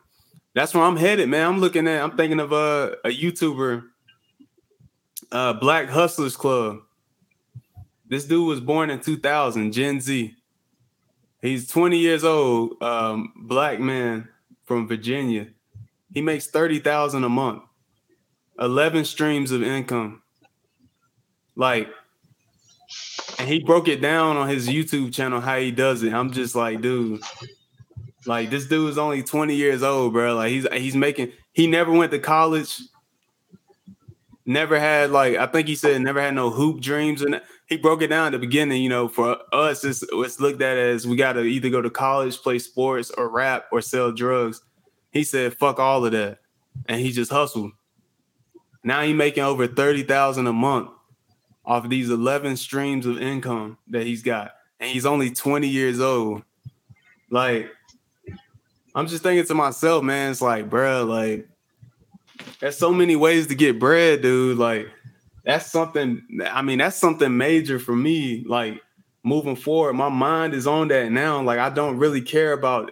That's where i'm headed man. I'm looking at i'm thinking of a, a youtuber uh black hustlers club. This dude was born in 2000 gen z. He's 20 years old um black man from virginia he makes 30000 a month 11 streams of income like and he broke it down on his YouTube channel how he does it. I'm just like, dude, like this dude is only 20 years old, bro. Like he's he's making he never went to college, never had like I think he said never had no hoop dreams and he broke it down at the beginning, you know, for us it's, it's looked at as we got to either go to college, play sports or rap or sell drugs. He said fuck all of that and he just hustled. Now he's making over 30,000 a month off of these 11 streams of income that he's got. And he's only 20 years old. Like, I'm just thinking to myself, man, it's like, bro, like, there's so many ways to get bread, dude. Like that's something. I mean, that's something major for me. Like moving forward, my mind is on that now. Like I don't really care about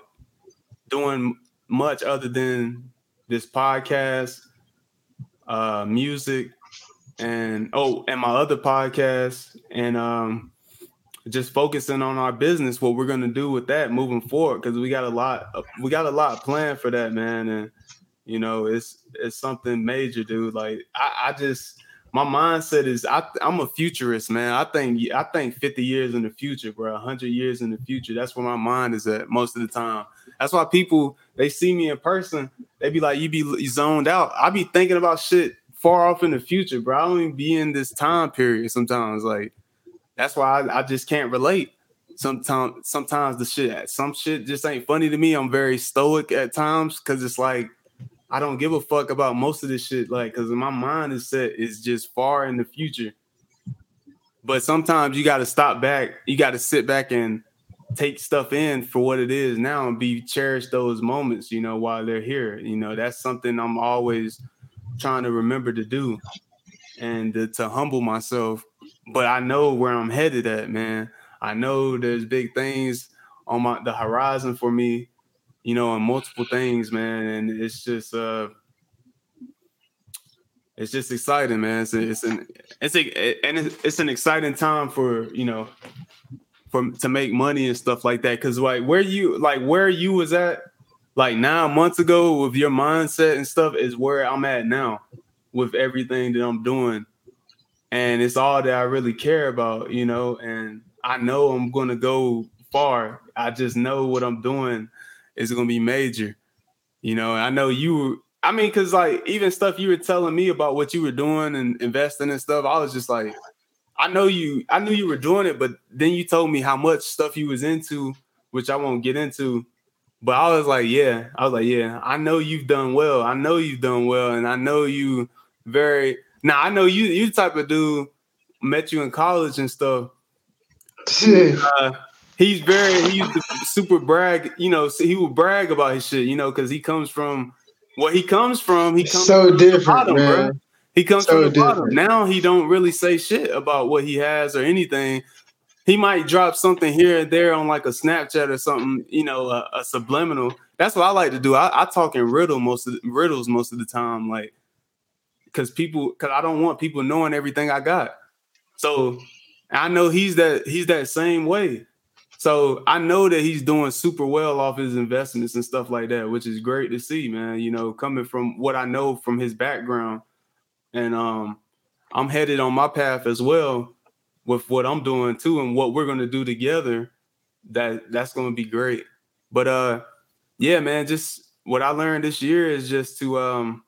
doing much other than this podcast, uh, music, and oh, and my other podcast, and um, just focusing on our business, what we're gonna do with that moving forward, because we got a lot, we got a lot planned for that, man, and you know, it's it's something major, dude. Like I, I just my mindset is I, I'm a futurist, man. I think I think 50 years in the future, bro. 100 years in the future. That's where my mind is at most of the time. That's why people they see me in person, they be like, "You be zoned out." I be thinking about shit far off in the future, bro. I don't even be in this time period sometimes. Like that's why I, I just can't relate. Sometimes, sometimes the shit, some shit just ain't funny to me. I'm very stoic at times because it's like I don't give a fuck about most of this shit, like, because my mind is set is just far in the future. But sometimes you got to stop back. You got to sit back and take stuff in for what it is now and be cherish those moments, you know, while they're here. You know, that's something I'm always trying to remember to do and to, to humble myself. But I know where I'm headed at, man. I know there's big things on my the horizon for me you know, and multiple things, man. And it's just uh it's just exciting, man. It's it's an it's a, and it's an exciting time for you know to make money and stuff like that. Cause like where you like where you was at like nine months ago with your mindset and stuff is where I'm at now with everything that I'm doing. And it's all that I really care about, you know, and I know I'm gonna go far. I just know what I'm doing is to be major. You know, I know you. I mean, because like even stuff you were telling me about what you were doing and investing and stuff, I was just like, I know you. I knew you were doing it, but then you told me how much stuff you was into, which I won't get into. But I was like, yeah, I was like, yeah, I know you've done well. I know you've done well, and I know you very. Now I know you. You type of dude met you in college and stuff. uh, he's very he used to super brag. You know, he would brag about his shit. You know, because he comes from what he comes from. He comes so different, bottom, man. Bro. He comes so from the bottom. Now he don't really say shit about what he has or anything. He might drop something here and there on like a Snapchat or something, you know, a, a subliminal. That's what I like to do. I, I talk in riddle most of the, riddles most of the time, like because people, because I don't want people knowing everything I got. So I know he's that he's that same way. So I know that he's doing super well off his investments and stuff like that, which is great to see, man. You know, coming from what I know from his background. And um I'm headed on my path as well with what I'm doing too and what we're gonna do together. That that's gonna be great. But uh yeah, man, just what I learned this year is just to um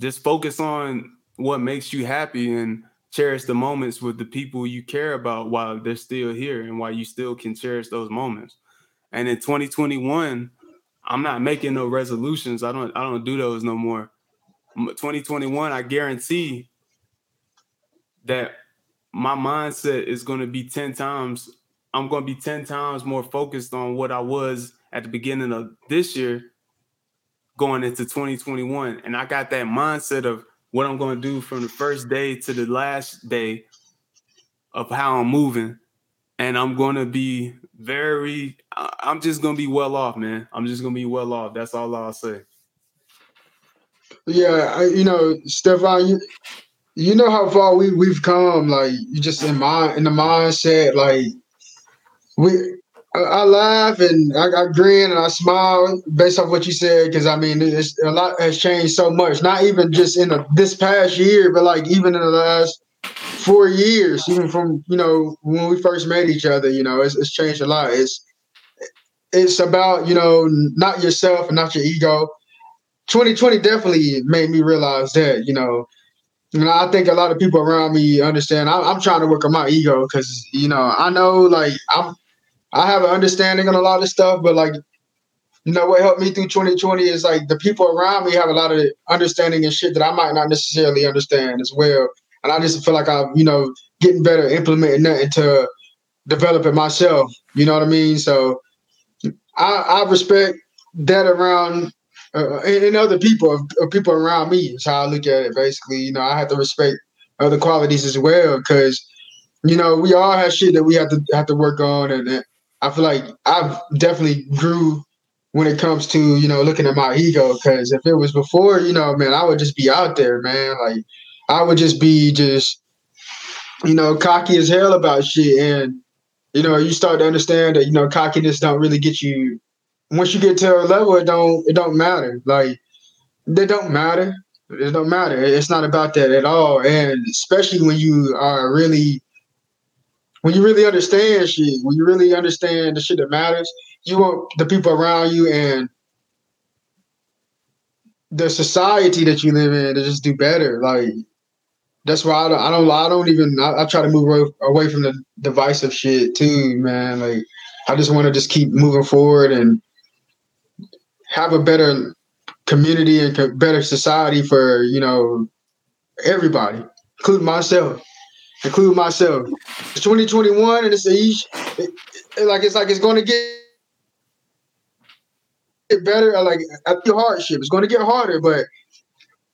just focus on what makes you happy and cherish the moments with the people you care about while they're still here and while you still can cherish those moments. And in 2021, I'm not making no resolutions. I don't I don't do those no more. 2021, I guarantee that my mindset is going to be 10 times I'm going to be 10 times more focused on what I was at the beginning of this year going into 2021 and I got that mindset of what I'm going to do from the first day to the last day of how I'm moving. And I'm going to be very, I'm just going to be well off, man. I'm just going to be well off. That's all I'll say. Yeah, I, you know, Stefan, you, you know how far we, we've come. Like, you just in mind, in the mindset, like, we, I laugh and I, I, grin and I smile based off what you said because I mean it's a lot has changed so much. Not even just in the, this past year, but like even in the last four years, even from you know when we first met each other. You know, it's, it's changed a lot. It's it's about you know not yourself and not your ego. 2020 definitely made me realize that you know. Know, I think a lot of people around me understand. I, I'm trying to work on my ego because you know I know like I'm I have an understanding on a lot of stuff, but like, you know, what helped me through 2020 is like the people around me have a lot of understanding and shit that I might not necessarily understand as well. And I just feel like I'm, you know, getting better implementing that into developing myself. You know what I mean? So I, I respect that around uh, and, other people, uh, people around me. Is how I look at it. Basically, you know, I have to respect other qualities as well because you know we all have shit that we have to have to work on, and, and I feel like I've definitely grew when it comes to you know looking at my ego because if it was before you know man i would just be out there man like i would just be just you know cocky as hell about shit and you know you start to understand that you know cockiness don't really get you once you get to a level it don't it don't matter like it don't matter it don't matter it's not about that at all and especially when you are really when you really understand shit when you really understand the shit that matters you want the people around you and the society that you live in to just do better. Like that's why I don't, I don't, I don't even, I, I try to move away from the divisive shit too, man. Like I just want to just keep moving forward and have a better community and better society for you know everybody, including myself, including myself. It's 2021 and it's each, it, it, like it's like it's going to get better. Uh, like the hardship, it's going to get harder, but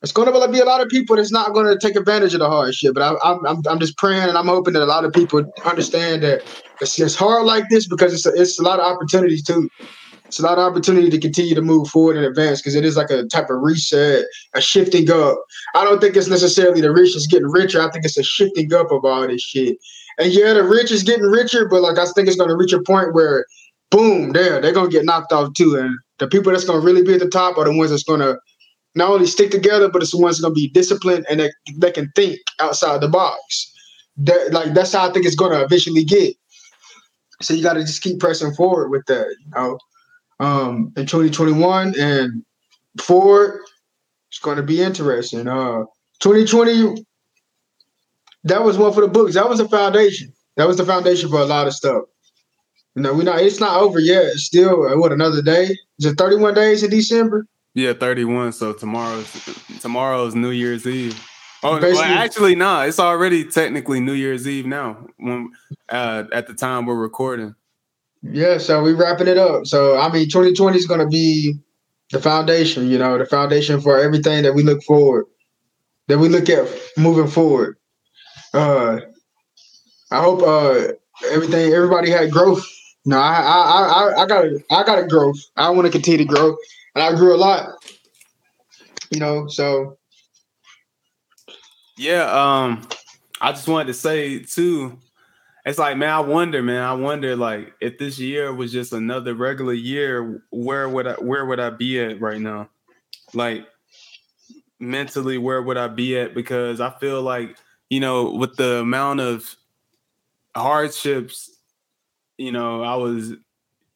it's going to be a lot of people that's not going to take advantage of the hardship. But I, am I'm, I'm just praying and I'm hoping that a lot of people understand that it's, it's hard like this because it's a, it's a lot of opportunities too. It's a lot of opportunity to continue to move forward and advance because it is like a type of reset, a shifting up. I don't think it's necessarily the rich is getting richer. I think it's a shifting up of all this shit. And yeah, the rich is getting richer, but like I think it's going to reach a point where, boom, there they're going to get knocked off too. And the people that's going to really be at the top are the ones that's going to not only stick together, but it's the ones that's going to be disciplined and they, they can think outside the box. That, like that's how I think it's going to eventually get. So you got to just keep pressing forward with that. You know, um, in 2021 and forward, it's going to be interesting. Uh, 2020, that was one for the books. That was the foundation. That was the foundation for a lot of stuff. You know, we not. It's not over yet. It's still uh, what another day. Is it 31 days in December? Yeah, 31. So tomorrow's tomorrow's New Year's Eve. Oh, well, actually, no. Nah, it's already technically New Year's Eve now. When uh, at the time we're recording. Yeah, so we're wrapping it up. So I mean, 2020 is going to be the foundation. You know, the foundation for everything that we look forward, that we look at moving forward. Uh, I hope uh everything, everybody had growth no, I I I I got I got to grow. I want to continue to grow, and I grew a lot. You know, so yeah. Um, I just wanted to say too. It's like, man, I wonder, man, I wonder, like, if this year was just another regular year, where would I, where would I be at right now? Like, mentally, where would I be at? Because I feel like, you know, with the amount of hardships you know, I was,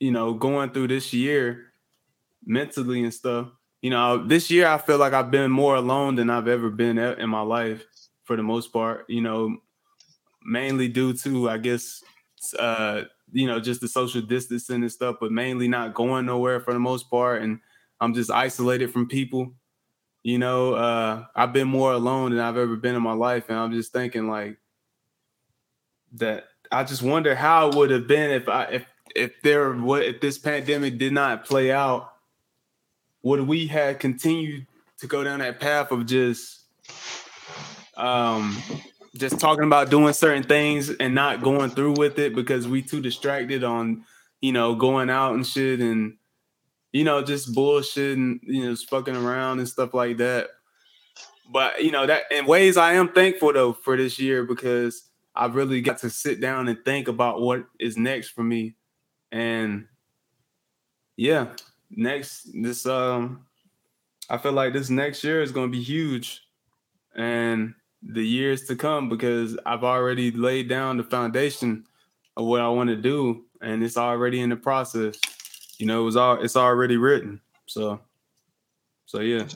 you know, going through this year mentally and stuff. You know, this year I feel like I've been more alone than I've ever been in my life for the most part, you know, mainly due to, I guess, uh, you know, just the social distancing and stuff, but mainly not going nowhere for the most part. And I'm just isolated from people. You know, uh, I've been more alone than I've ever been in my life. And I'm just thinking like that I just wonder how it would have been if I if if there what if this pandemic did not play out, would we have continued to go down that path of just um just talking about doing certain things and not going through with it because we too distracted on you know going out and shit and you know just bullshit and you know fucking around and stuff like that but you know that in ways i am thankful though for this year because I really got to sit down and think about what is next for me. And yeah, next this um I feel like this next year is going to be huge. And the years to come because I've already laid down the foundation of what I want to do and it's already in the process. You know, it was all it's already written. So so yeah.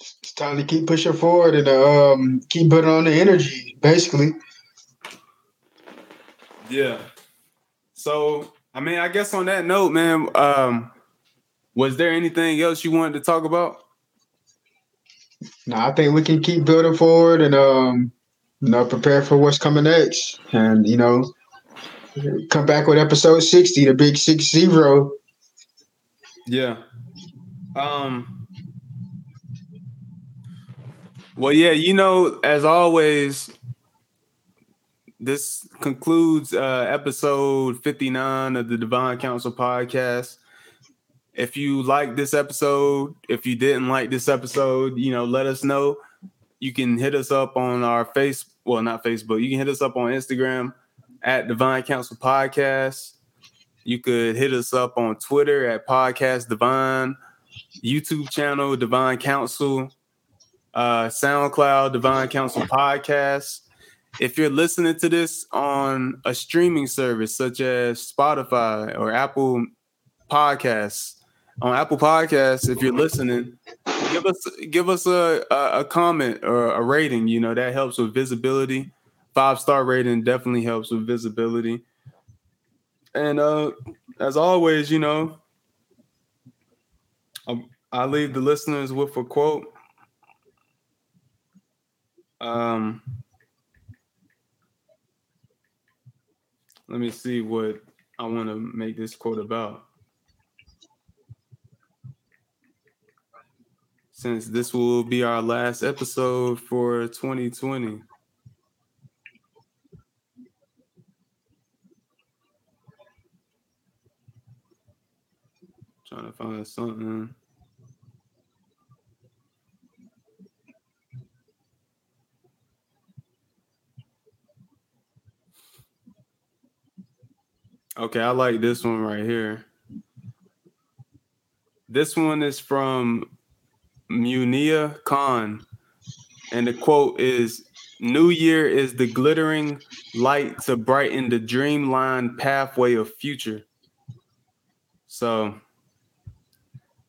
It's time to keep pushing forward and um keep putting on the energy, basically. Yeah. So, I mean, I guess on that note, man, um, was there anything else you wanted to talk about? No, I think we can keep building forward and um, you know, prepare for what's coming next. And, you know, come back with episode 60, the big six zero. Yeah. Um well yeah, you know, as always, this concludes uh episode 59 of the Divine Council podcast. If you like this episode, if you didn't like this episode, you know, let us know. You can hit us up on our face, well, not Facebook. You can hit us up on Instagram at Divine Council Podcast. You could hit us up on Twitter at Podcast Divine, YouTube channel Divine Council, uh, SoundCloud Divine Council Podcast. If you're listening to this on a streaming service such as Spotify or Apple Podcasts, on Apple Podcasts, if you're listening, give us give us a, a, a comment or a rating. You know that helps with visibility. Five star rating definitely helps with visibility. And uh, as always, you know, I, I leave the listeners with a quote. Um, let me see what I want to make this quote about. Since this will be our last episode for 2020. Trying to find something. Okay, I like this one right here. This one is from Munia Khan. And the quote is New Year is the glittering light to brighten the dreamline pathway of future. So,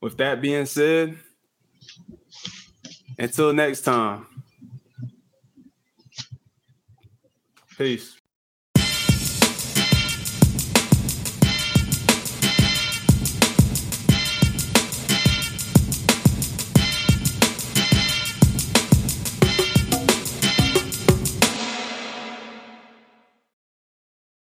with that being said, until next time, peace.